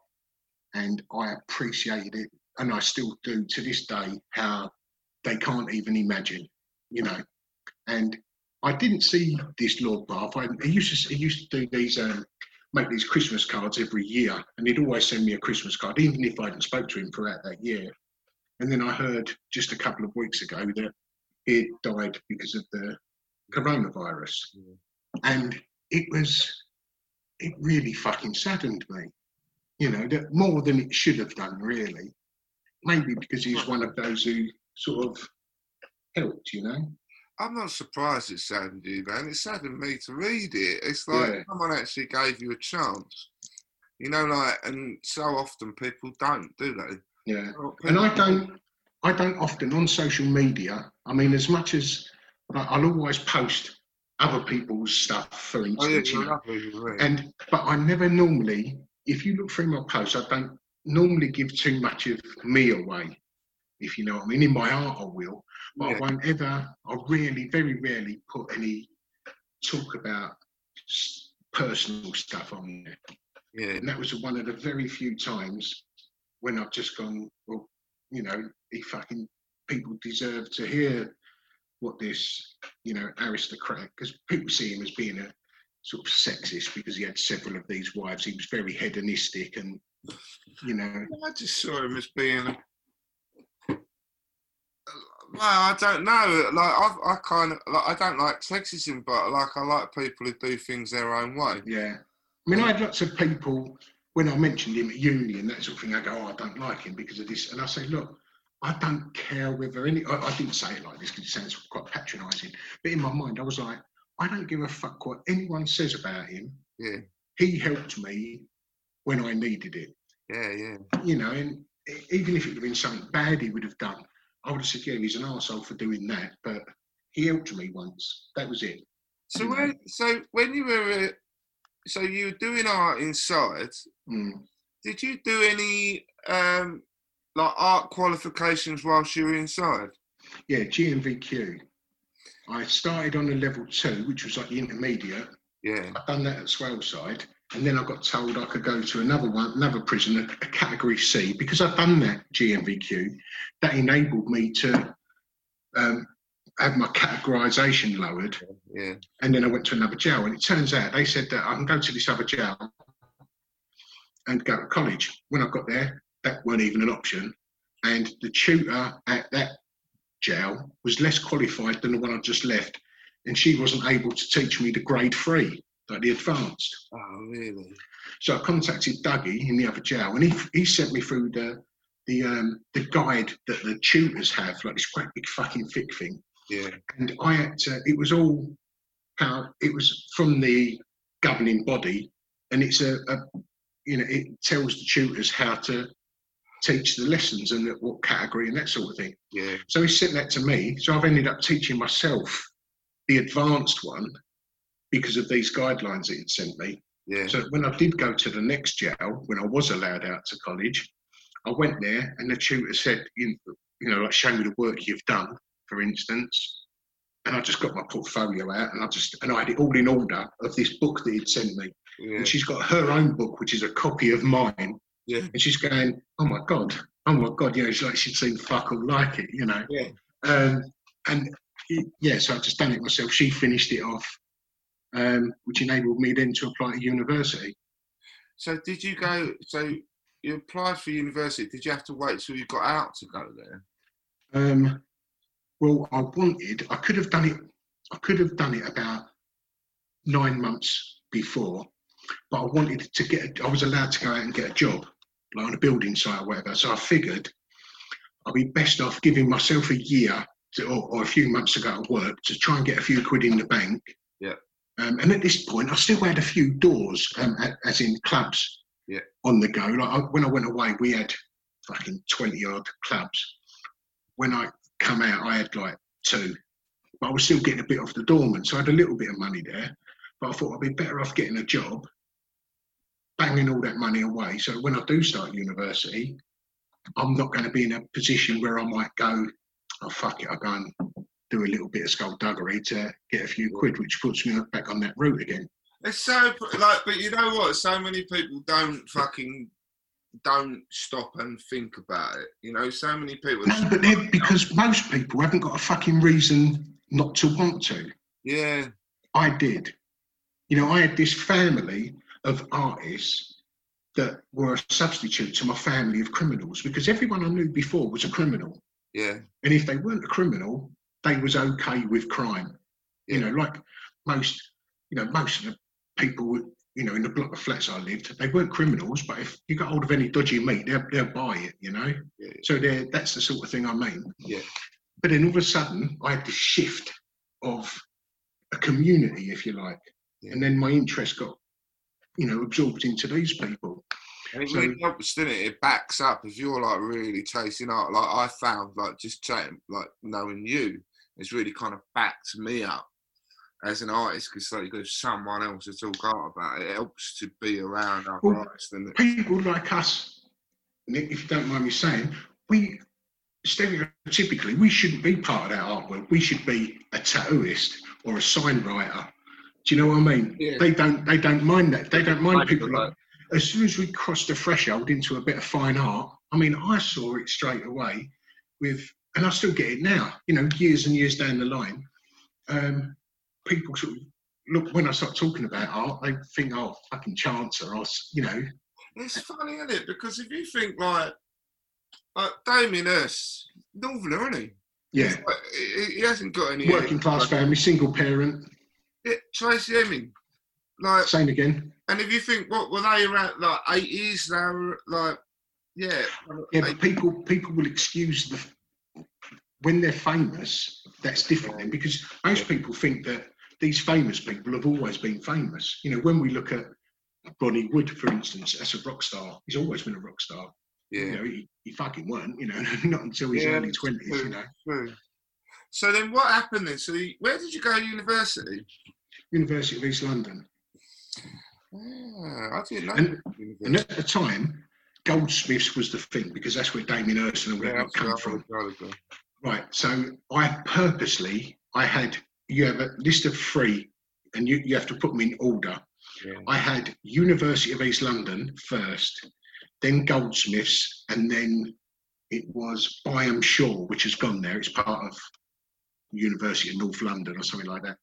And I appreciated it. And I still do to this day how they can't even imagine, you know. And I didn't see this Lord Bath. I, he used to he used to do these um, make these Christmas cards every year, and he'd always send me a Christmas card, even if I hadn't spoke to him throughout that year. And then I heard just a couple of weeks ago that he had died because of the coronavirus, and it was it really fucking saddened me. You know, that more than it should have done, really. Maybe because he's one of those who sort of helped, you know. I'm not surprised it saddened you, man. It saddened me to read it. It's like Yeah. someone actually gave you a chance. You know, like, and so often people don't, do they? Yeah. And I don't, I don't often on social media. I mean, as much as I'll always post other people's stuff, for Oh, yeah, instance, you know, lovely and but I never normally, if you look through my posts, I don't normally give too much of me away. If you know what I mean, in my art I will, but I won't ever. I really, very rarely put any talk about personal stuff on there. yeah, And that was one of the very few times when I've just gone, well, you know, he fucking people deserve to hear what this, you know, aristocrat, because people see him as being a sort of sexist because he had several of these wives. He was very hedonistic and, you know, I just saw him as being. a- Well, I don't know. Like I, I kind of like. I don't like sexism, but like I like people who do things their own way. yeah. I mean, I had lots of people when I mentioned him at uni and that sort of thing. I go, oh, I don't like him because of this, and I say, look, I don't care whether any. I, I didn't say it like this because it sounds quite patronising, but in my mind, I was like, I don't give a fuck what anyone says about him. Yeah, He helped me when I needed it, yeah, yeah. you know, and even if it would have been something bad he would have done, I would have said, yeah, he's an arsehole for doing that, but he helped me once. That was it. So Yeah. when, so when you were, uh, so you were doing art inside. Mm. Did you do any um, like art qualifications whilst you were inside? Yeah, GNVQ. I started on a level two, which was like the intermediate. Yeah. I've done that at Swaleside, and then I got told I could go to another one, another prison, a, a category C, because I've done that GNVQ. That enabled me to um, have my categorisation lowered, Yeah. and then I went to another jail. And it turns out they said that I can go to this other jail and go to college. When I got there, that weren't even an option, and the tutor at that jail was less qualified than the one I just left, and she wasn't able to teach me the grade three, like the advanced. Oh, really? So I contacted Dougie in the other jail, and he he sent me through the the um, the guide that the tutors have, like this quite big fucking thick thing. Yeah. And I had to. It was all how it was from the governing body, and it's a, a you know it tells the tutors how to teach the lessons and what category and that sort of thing. Yeah. So he sent that to me. So I've ended up teaching myself the advanced one because of these guidelines that he'd sent me. Yeah. So when I did go to the next jail, when I was allowed out to college, I went there and the tutor said, you, you know, like, show me the work you've done, for instance. And I just got my portfolio out and I just, and I had it all in order of this book that he'd sent me. Yeah. And she's got her own book, which is a copy of mine. Yeah. And she's going, oh my God, oh my God, you know, she's like, she'd seen fuck all like it, you know. Yeah. Um, and it- yeah, so I've just done it myself. She finished it off, um, which enabled me then to apply to university. So did you go? So you applied for university. Did you have to wait till you got out to go there? Um, well, I wanted, I could have done it, I could have done it about nine months before, but I wanted to get, I was allowed to go out and get a job, like on a building site or whatever. So I figured I'd be best off giving myself a year to, or, or a few months to go to work to try and get a few quid in the bank. Yeah. Um, and at this point, I still had a few doors, um, a- as in clubs, Yeah. on the go. Like I, when I went away, we had fucking twenty odd clubs. When I come out, I had like two, but I was still getting a bit off the doorman, so I had a little bit of money there. But I thought I'd be better off getting a job, banging all that money away. So when I do start university, I'm not going to be in a position where I might go, oh fuck it, I'll go and do a little bit of skullduggery to get a few quid, which puts me back on that route again. It's so like, but you know what? So many people don't fucking don't stop and think about it. You know, so many people. No, but they're, because most people haven't got a fucking reason not to want to. yeah, I did. You know, I had this family of artists that were a substitute to my family of criminals because everyone I knew before was a criminal. yeah, And if they weren't a criminal, they was okay with crime. You know, like most, you know, most of the people, would, you know, in the block of flats I lived, they weren't criminals, but if you got hold of any dodgy meat, they'll, they'll buy it, you know? yeah, So they're, that's the sort of thing I mean. Yeah. But then all of a sudden, I had this shift of a community, if you like. Yeah. And then my interest got, you know, absorbed into these people. And it So- really helps, doesn't it? It backs up if you're like really chasing art. Like I found, like just chatting, like knowing you, it's really kind of backed me up as an artist because like there's someone else to talk art about. It helps to be around other Well, artists. And People like us, Nick, if you don't mind me saying, we stereotypically we shouldn't be part of that artwork. We should be a tattooist or a sign writer. Do you know what I mean? Yeah. They don't. They don't mind that. They don't mind Mind people like. As soon as we crossed the threshold into a bit of fine art, I mean, I saw it straight away. With and I still get it now. You know, years and years down the line, um, people sort of look when I start talking about art, they think, "Oh, fucking chancer," or s- you know, It's funny, isn't it? Because if you think like, like Damien Hirst, Northerner, isn't he? yeah, like- he, he hasn't got any working class family, single parent. Yeah, Tracey Emin, like, Same again. and if you think, what were they around like eighties? Were like, yeah, Yeah, but people people will excuse the when they're famous. That's different then because most people think that these famous people have always been famous. You know, when we look at Ronnie Wood, for instance, as a rock star, he's always been a rock star. You yeah, know, he, he fucking weren't. You know, not until his Yeah, early that's twenties. You know, true. So then, what happened then? So, you, where did you go to university? University of East London. Ah, I didn't know. And- And at the time, Goldsmiths was the thing because that's where Damien Hirst and all yeah, come from. what I gonna go. Right. So I purposely, I had, you have a list of three and you, you have to put them in order. Yeah. I had University of East London first, then Goldsmiths, and then it was Byam Shaw, which has gone there. It's part of University of North London or something like that.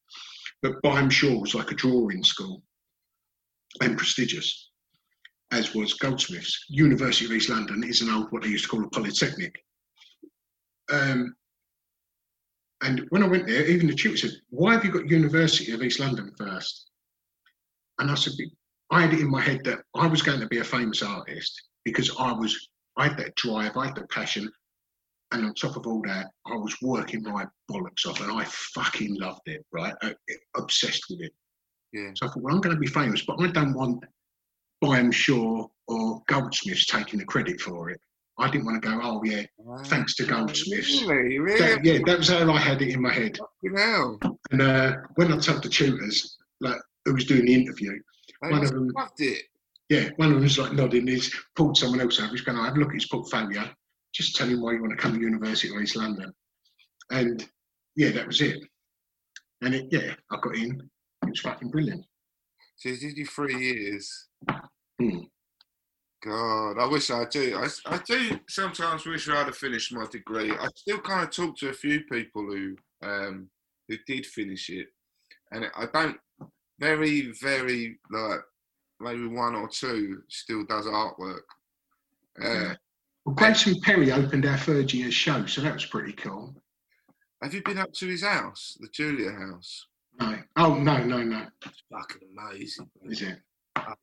But Byam Shaw was like a drawing school and prestigious, as was Goldsmiths. University of East London is an old, what they used to call a polytechnic. Um, and when I went there, even the tutor said, Why have you got University of East London first? And I said, I had it in my head that I was going to be a famous artist because I was, I had that drive, I had the passion. And on top of all that, I was working my bollocks off and I fucking loved it, right? I, obsessed with it. Yeah. So I thought, well, I'm going to be famous, but I don't want Byam Shaw or Goldsmiths taking the credit for it. I didn't want to go, oh, yeah, thanks to Goldsmiths. Really, really? That, yeah, that was how I had it in my head. Fucking hell. And uh, when I told the tutors, like who was doing the interview, I One of them- loved it. yeah, one of them was like nodding. He's pulled someone else over. He's going, to have a look at his portfolio. Just tell him why you want to come to University of East London. And yeah, that was it. And it, yeah, I got in. It was fucking brilliant. So you did you three years. Hmm. God, I wish I do. I, I do sometimes wish I'd have finished my degree. I still kind of talk to a few people who um, who did finish it, and I don't. Very, very like maybe one or two still does artwork. Uh. Well, Grayson Perry opened our third year show, so that was pretty cool. Have you been up to his house, the Julia house? No. Oh, no, no, no. It's fucking amazing. Is it? Ah,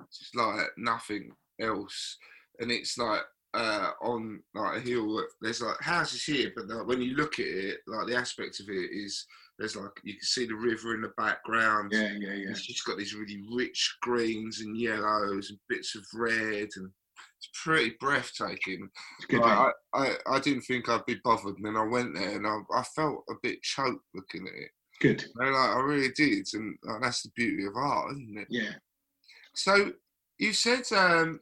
it's just like nothing else, and it's like uh, on like a hill. There's like houses here, but like, when you look at it, like the aspect of it is there's like you can see the river in the background. Yeah, yeah, yeah. It's just got these really rich greens and yellows and bits of red, and it's pretty breathtaking. It's good. Like? I, I, I didn't think I'd be bothered, and then I went there, and I, I felt a bit choked looking at it. Good. You know, like I really did, and like, that's the beauty of art, isn't it? Yeah. So you said, um,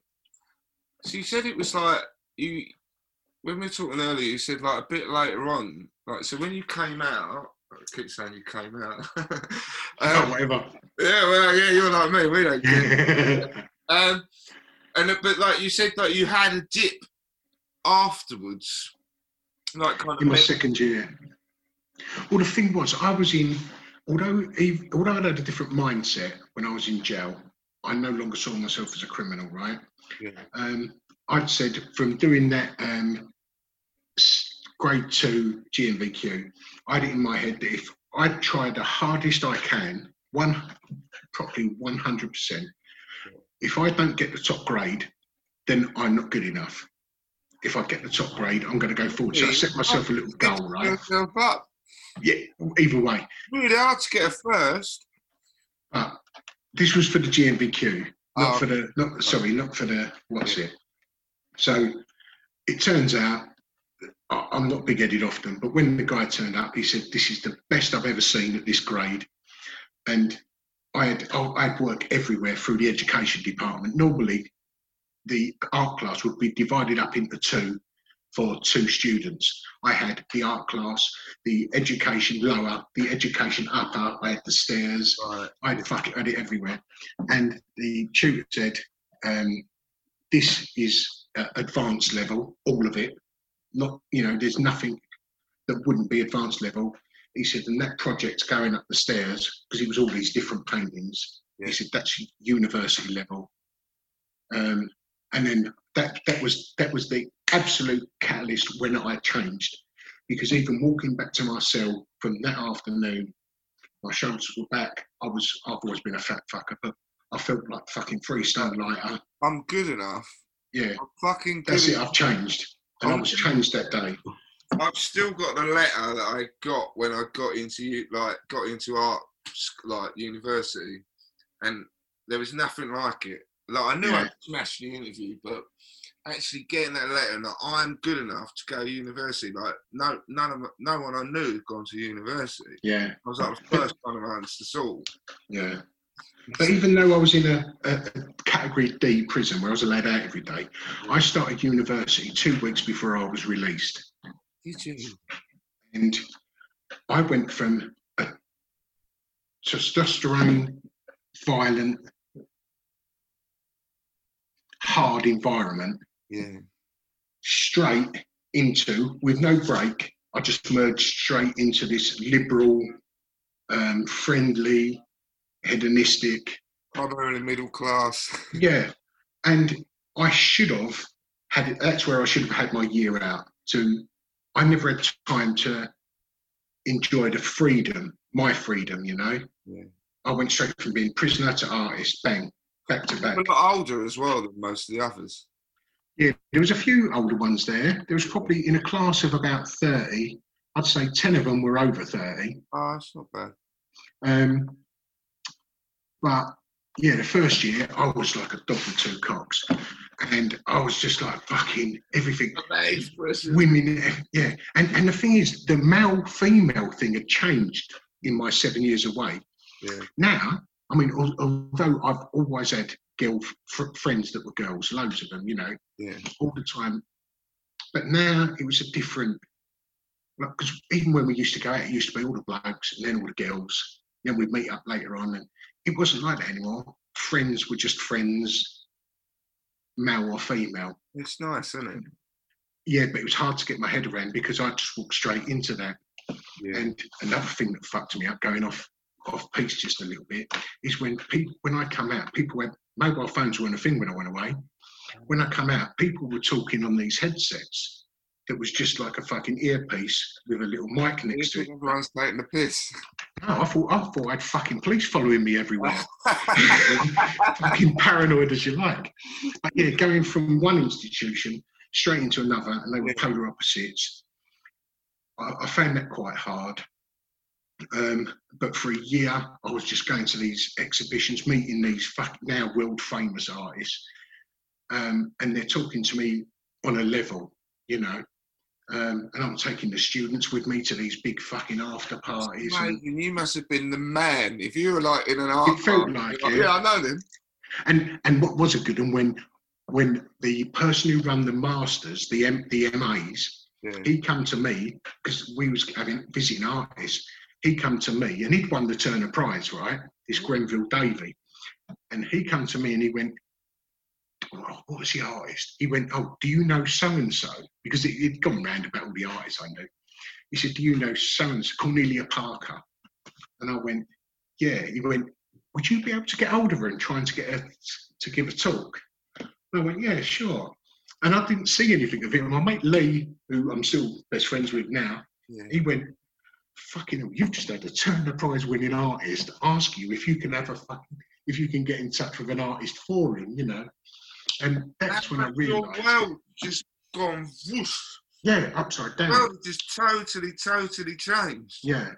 so you said it was like you when we were talking earlier. You said like a bit later on, like so when you came out. I keep saying you came out. oh, um, whatever. yeah, well, yeah, you're like me. We don't care. Um, and but like you said, like you had a dip afterwards, like kind of. in my men- second year. Well, the thing was, I was in, although although I had a different mindset when I was in jail, I no longer saw myself as a criminal, right? Yeah. Um, I'd said from doing that um, grade two GNVQ, I had it in my head that if I try the hardest I can, one probably 100%, if I don't get the top grade, then I'm not good enough. If I get the top grade, I'm going to go forward. So I set myself a little goal, right? Yeah, either way. Really hard to get a first. But this was for the GNVQ, not Oh. for the not sorry, not for the what's it. So it turns out I'm not big headed often, but when the guy turned up, he said, "This is the best I've ever seen at this grade," and I had I- I'd work everywhere through the education department. Normally, the art class would be divided up into two for two students. I had the art class, the education lower, the education upper. I had the stairs. Right. I had fucking had it everywhere. And the tutor said, um, "This is uh, advanced level, all of it. Not, you know, there's nothing that wouldn't be advanced level." He said, "And that project's going up the stairs because it was all these different paintings." Yeah. He said, "That's university level." Um, and then that that was that was the absolute catalyst when I changed, because even walking back to my cell from that afternoon my shoulders were back. I was I've always been a fat fucker, but I felt like fucking three stone lighter. I'm good enough. Yeah, I'm fucking that's it. I've changed, and I was changed that day. I've still got the letter that I got when I got into like got into art like university, and there was nothing like it. Like I knew Yeah. I'd smashed the interview, but actually getting that letter that I'm good enough to go to university, like no none of no one I knew had gone to university. Yeah, I was like the first one amongst us all. yeah, But even though I was in a, a, a category D prison where I was allowed out every day, I started university two weeks before I was released. Did you? And I went from a testosterone, violent, hard environment Yeah. straight into, with no break, I just merged straight into this liberal, um, friendly, hedonistic, Primarily middle class. yeah. And I should have had it, that's where I should have had my year out. To, I never had time to enjoy the freedom, my freedom, you know. Yeah. I went straight from being prisoner to artist, bang, back to back. A lot older as well than most of the others. Yeah, there was a few older ones there. There was probably in a class of about 30, I'd say 10 of them were over 30. Oh, that's not bad. Um, but yeah, the first year I was like a dog with two cocks. And I was just like fucking everything. Women, yeah. And, and the thing is, the male female thing had changed in my seven years away. Yeah. Now, I mean, although I've always had girl friends that were girls, loads of them, you know, Yeah. all the time. But now it was a different, because even when we used to go out, it used to be all the blokes and then all the girls. Then we'd meet up later on, and it wasn't like that anymore. Friends were just friends, male or female. It's nice, isn't it? Yeah, but it was hard to get my head around because I just walked straight into that. Yeah. And another thing that fucked me up, going off off piece just a little bit, is when people when I come out, people went mobile phones weren't a thing when I went away. When I come out, people were talking on these headsets that was just like a fucking earpiece with a little mic next to it. Everyone's taking the piss. No, I thought I thought I had fucking police following me everywhere. fucking paranoid as you like. But yeah, going from one institution straight into another, and they were polar opposites. I, I found that quite hard. Um, but for a year, I was just going to these exhibitions, meeting these now world famous artists, um, and they're talking to me on a level, you know. Um, and I'm taking the students with me to these big fucking after parties. and- You must have been the man. If you were like in an art felt party, like you're it. Yeah, I know them. And and what was a good one when when the person who ran the masters, the M, the MAs, Yeah. he come to me because we was having visiting artists. He come to me and he'd won the Turner Prize, right? This mm. Grenville Davey, and he come to me and he went, oh, "What was the artist?" He went, "Oh, do you know so and so?" Because it, it'd gone round about all the artists I knew. He said, "Do you know so and so, Cornelia Parker?" And I went, "Yeah." He went, would you be able to get hold of her and trying to get her to give a talk? And I went, yeah, sure. And I didn't see anything of it. And my mate Lee, who I'm still best friends with now, Yeah. he went, fucking you've just had a Turner Prize winning artist ask you if you can have a fucking, if you can get in touch with an artist for him, you know. And that's when I realised, world just gone whoosh. yeah, upside down. World just totally, totally changed. yeah.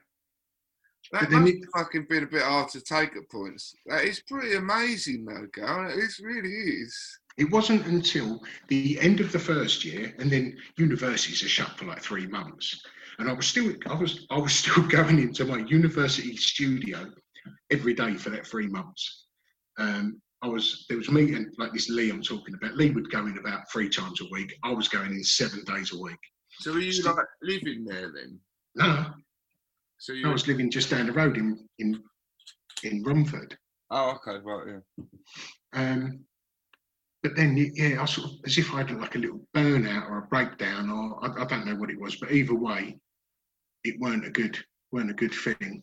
That must it- fucking been a bit hard to take at points. That is pretty amazing, though, Gal. It really is. It wasn't until the end of the first year, and then universities are shut for like three months. And I was still, I was, I was still going into my university studio every day for that three months. Um, I was, there was me and like this Lee I'm talking about. Lee would go in about three times a week. I was going in seven days a week. So were you Still- like living there then? No, So you I was living just down the road in in in Romford. Oh, okay, right, yeah. Um, but then, yeah, I sort of, as if I had like a little burnout or a breakdown, or I, I don't know what it was, but either way, it weren't a good, weren't a good thing.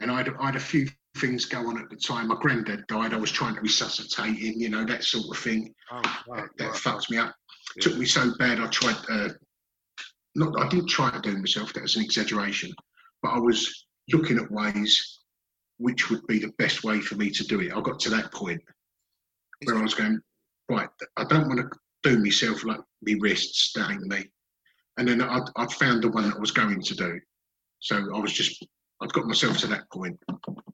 And I had, I had a few things go on at the time. My granddad died. I was trying to resuscitate him, you know, that sort of thing. Oh, That, that right. fucked me up. Yeah. Took me so bad. I tried. Uh, not, I didn't try to do it myself. That was an exaggeration. But I was looking at ways which would be the best way for me to do it. I got to that point where I was going, right, I don't want to do myself like my wrists, ain't me. And then I'd, I'd found the one that I was going to do. So I was just, I'd got myself to that point.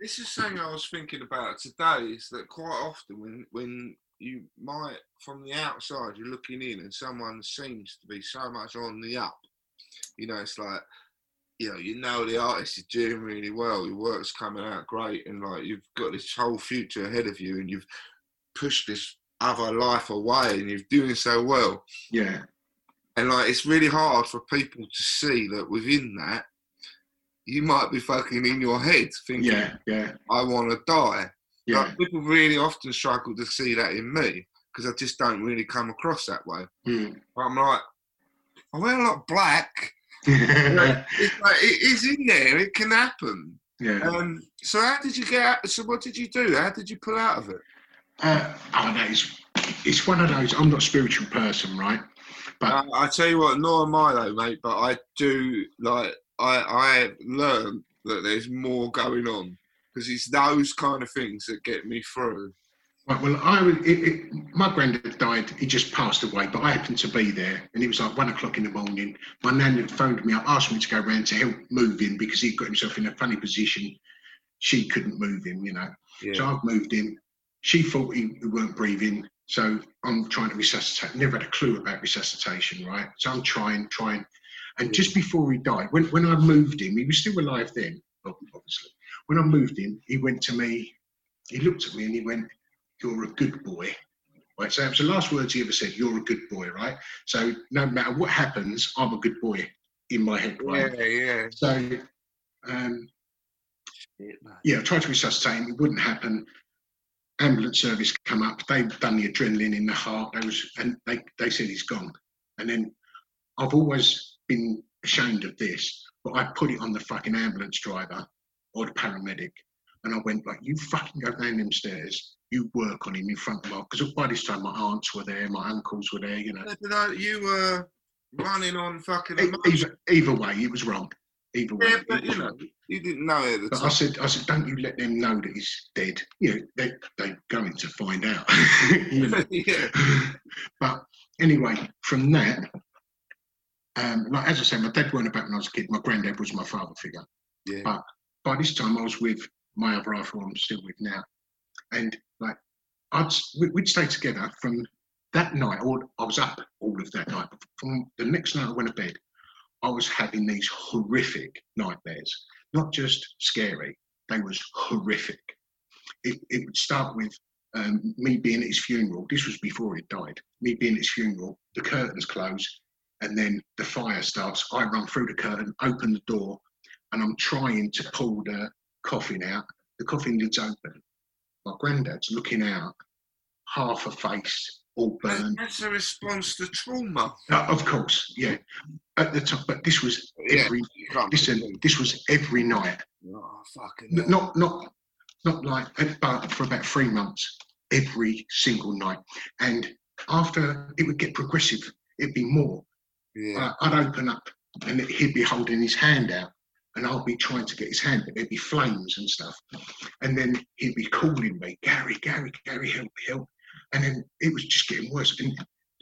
This is something I was thinking about today. Is that quite often when when you might from the outside you're looking in and someone seems to be so much on the up. You know, it's like you know, you know the artist is doing really well, your work's coming out great, and like you've got this whole future ahead of you, and you've pushed this other life away, and you're doing so well. Yeah. And like, it's really hard for people to see that within that, you might be fucking in your head thinking, Yeah. Yeah. I want to die. Yeah. Like, people really often struggle to see that in me because I just don't really come across that way. Mm. I'm like, I wear a lot of black. It's like, it is in there. It can happen. yeah. Um, so how did you get out? So what did you do? How did you pull out of it? Uh, oh, no, it's, it's one of those. I'm not a spiritual person, right? But I, I tell you what, nor am I though, mate. But I do like I I learned that there's more going on because it's those kind of things that get me through. Right, well, I was, it, it, my granddad died. He just passed away, but I happened to be there, and it was like one o'clock in the morning. My nan had phoned me up, asked me to go round to help move him because he'd got himself in a funny position. She couldn't move him, you know. So I've moved him. She thought he, he weren't breathing, so I'm trying to resuscitate. Never had a clue about resuscitation, right? So I'm trying, trying. And just before he died, when, when I moved him, he was still alive then, obviously. When I moved him, he went to me, he looked at me and he went, You're a good boy. Right, so that was the last words he ever said, You're a good boy, right? So no matter what happens, I'm a good boy in my head, right? Yeah, yeah. So um, yeah, I tried to resuscitate him. It wouldn't happen. Ambulance service come up. They've done the adrenaline in the heart. They was, and they, they said he's gone. And then I've always been ashamed of this, but I put it on the fucking ambulance driver or the paramedic. And I went like, you fucking go down them stairs. You work on him in front of my, because by this time my aunts were there, my uncles were there, you know. You were running on fucking Either, either way, it was wrong. Either way, Yeah, but you know, wrong. you didn't know it at the But I said, I said, don't you let them know that he's dead. You know, they they're going to find out. you know. yeah. But anyway, from that, um, like as I say, my dad weren't about when I was a kid. My granddad was my father figure. Yeah. But by this time, I was with my other half, who I'm still with now, and like I'd we- we'd stay together from that night. Or I was up all of that night. From the next night I went to bed, I was having these horrific nightmares. Not just scary; they was horrific. It, it would start with um, me being at his funeral. This was before he died. Me being at his funeral, the curtains close, and then the fire starts. I run through the curtain, open the door, and I'm trying to pull the coffin out. The coffin lid's open. My granddad's looking out, half a face, all burned. That's a response to trauma. Uh, of course, yeah. At the top, but this was every. can't Listen, this was every night. Oh, fucking N- Not, not, not like, but for about three months, every single night. And after it would get progressive, it'd be more. Yeah. Uh, I'd open up and he'd be holding his hand out and I'll be trying to get his hand, but there'd be flames and stuff. And then he'd be calling me, Gary, Gary, Gary, help, help. And then it was just getting worse. And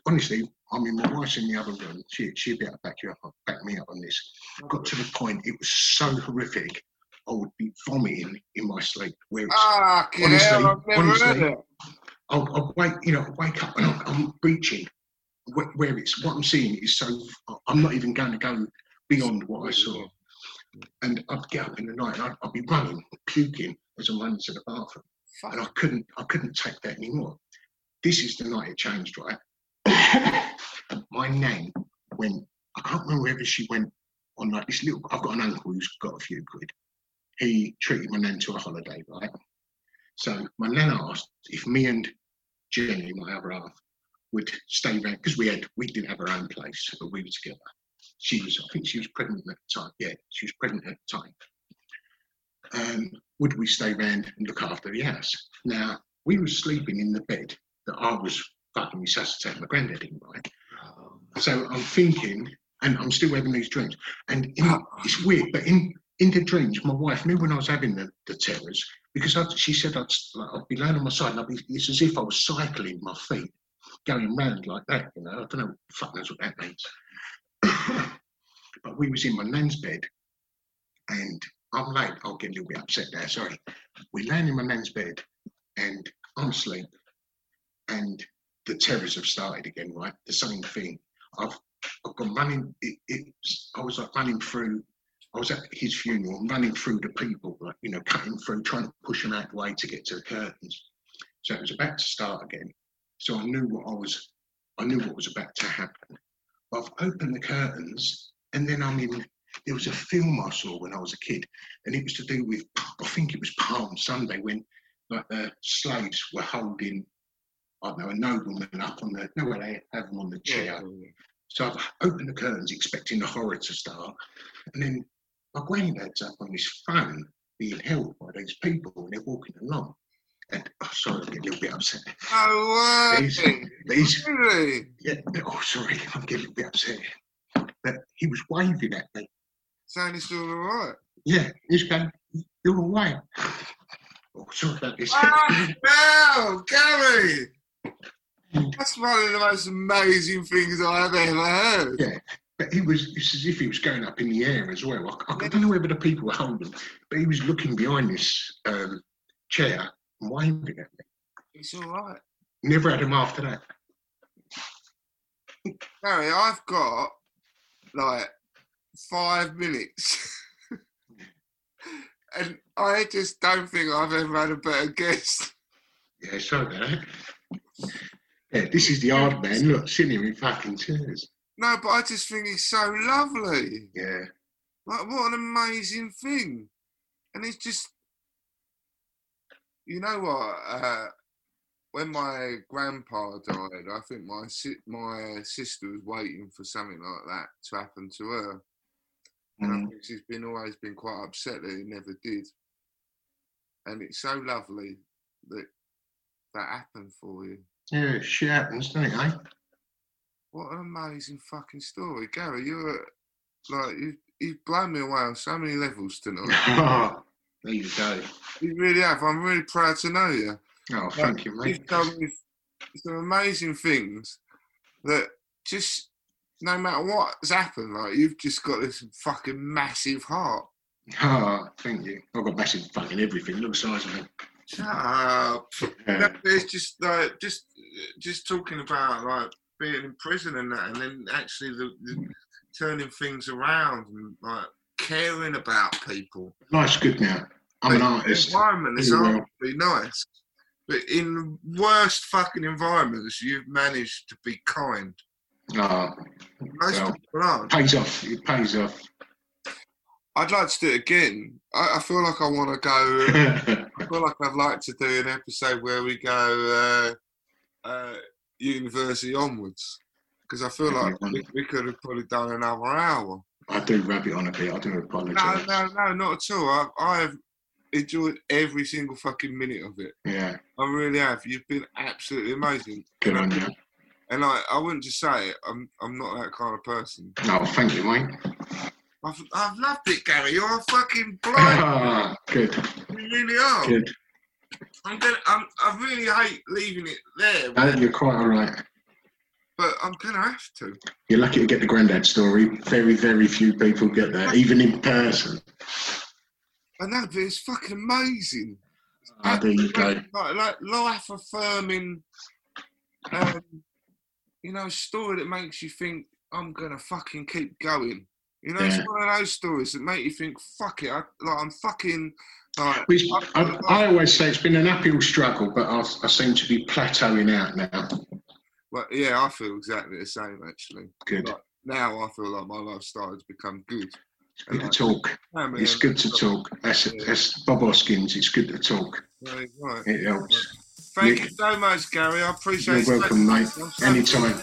honestly, I mean, my wife's in the other room. She, she'd be able to back, you up, back me up on this. Got to the point, it was so horrific, I would be vomiting in my sleep. Where it's, Ah, honestly, hell, I've never honestly. I'll, I'll wake, you know, I'll wake up and I'm, I'm reaching where, where it's what I'm seeing is so. I'm not even going to go beyond what I saw. And I'd get up in the night and I'd, I'd be running, puking as I'm running to the bathroom, and I couldn't, I couldn't take that anymore. This is the night it changed, right? My nan went. I can't remember whether she went on like this little. I've got an uncle who's got a few quid. He treated my nan to a holiday, right? So my nan asked if me and Jenny, my other half, would stay round because we had we didn't have our own place, but we were together. She was, I think she was pregnant at the time. Yeah, she was pregnant at the time. Um, would we stay round and look after the house? Now we were sleeping in the bed that I was fucking resuscitating my granddad in, right? So I'm thinking, and I'm still having these dreams, and in, it's weird, but in in the dreams, my wife knew when I was having the, the terrors because I, she said I'd, like, I'd be laying on my side and I'd be, it's as if I was cycling my feet, going round like that, you know. I don't know, fuck knows what that means. but we was in my nan's bed and I'm late, I'll get a little bit upset there, sorry. We're laying in my nan's bed and I'm asleep and the terrors have started again, right? The same thing. I've I've gone running. It, it, I was like running through I was at his funeral running through the people, like, you know, cutting through, trying to push them out the way to get to the curtains. So it was about to start again. So I knew what I was, I knew what was about to happen. But I've opened the curtains and then I'm in, there was a film I saw when I was a kid and it was to do with, I think it was Palm Sunday when like the slaves were holding, I don't know, a nobleman up on the, no, where they have them on the chair. So I've opened the curtains expecting the horror to start. And then my granddad's up on his phone being held by these people and they're walking along. And oh, sorry, I get a little bit upset. Oh. These, these, Really? yeah, oh, sorry, I'm getting a little bit upset. But he was waving at me. Saying it's all alright. Yeah, he's going, you're all right. Oh, sorry about this. Ah, no, Gary! That's one of the most amazing things I've ever heard. Yeah. But he was, it's as if he was going up in the air as well. I, I don't know whether the people were holding, but he was looking behind this um, chair and waving at me. It's alright. Never had him after that. Gary, I've got like five minutes. and I just don't think I've ever had a better guest. Yeah, about that. Yeah, this is the hard man. Look, sitting here in fucking chairs. No, but I just think he's so lovely. Yeah. Like, what an amazing thing. And it's just, you know what? Uh, when my grandpa died, I think my si- my sister was waiting for something like that to happen to her. And I Mm. think she's been always been quite upset that it never did. And it's so lovely that that happened for you. Yeah, shit happens, doesn't it, eh? What an amazing fucking story, Gary. You're like you you've blown me away on so many levels tonight. there you go. you really have. I'm really proud to know you. Oh, thank you, mate. You've done me some amazing things that just no matter what's happened, like you've just got this fucking massive heart. Oh, thank you. I've got massive fucking everything. Look the size of me. Shut up. No, It's just like just just talking about like being in prison and that, and then actually the, the turning things around and like caring about people. Life's good now. I'm an artist. Environment is Really well. nice, but in the worst fucking environments, you've managed to be kind. Oh, Most Well. people aren't. pays off. It pays off. I'd like to do it again. I, I feel like I want to go. I feel like I'd like to do an episode where we go uh, uh, university onwards because I feel like we, we could have probably done another hour. I do rub it on a bit. I do No, apologise. no, no, not at all. I've, I've enjoyed every single fucking minute of it. Yeah, I really have. You've been absolutely amazing. good and on I, you. and I, I wouldn't just say it. I'm, I'm not that kind of person. No, thank you, mate. I've, I've loved it, Gary. You're a fucking blind. Ah, good, you really are. good. I'm gonna. I'm, I really hate leaving it there, No, you're quite all right. but I'm gonna have to. You're lucky to get the granddad story. Very, very few people get that, even in person. I know, but it's fucking amazing. Ah, there you go. Like, like life affirming, um, you know, story that makes you think I'm gonna fucking keep going. You know, Yeah. it's one of those stories that make you think, fuck it, I, like I'm fucking like. I, I always say it's been an uphill struggle, but I, I seem to be plateauing out now. Well, yeah, I feel exactly the same actually. Good. Like, now I feel like my life's started to become good. It's good to talk. It's good to talk. That's, that's Bob Hoskins. It's good to talk. Right, right. It helps. Thank You- you so much, Gary. I appreciate You're it. welcome, mate. I'm Anytime.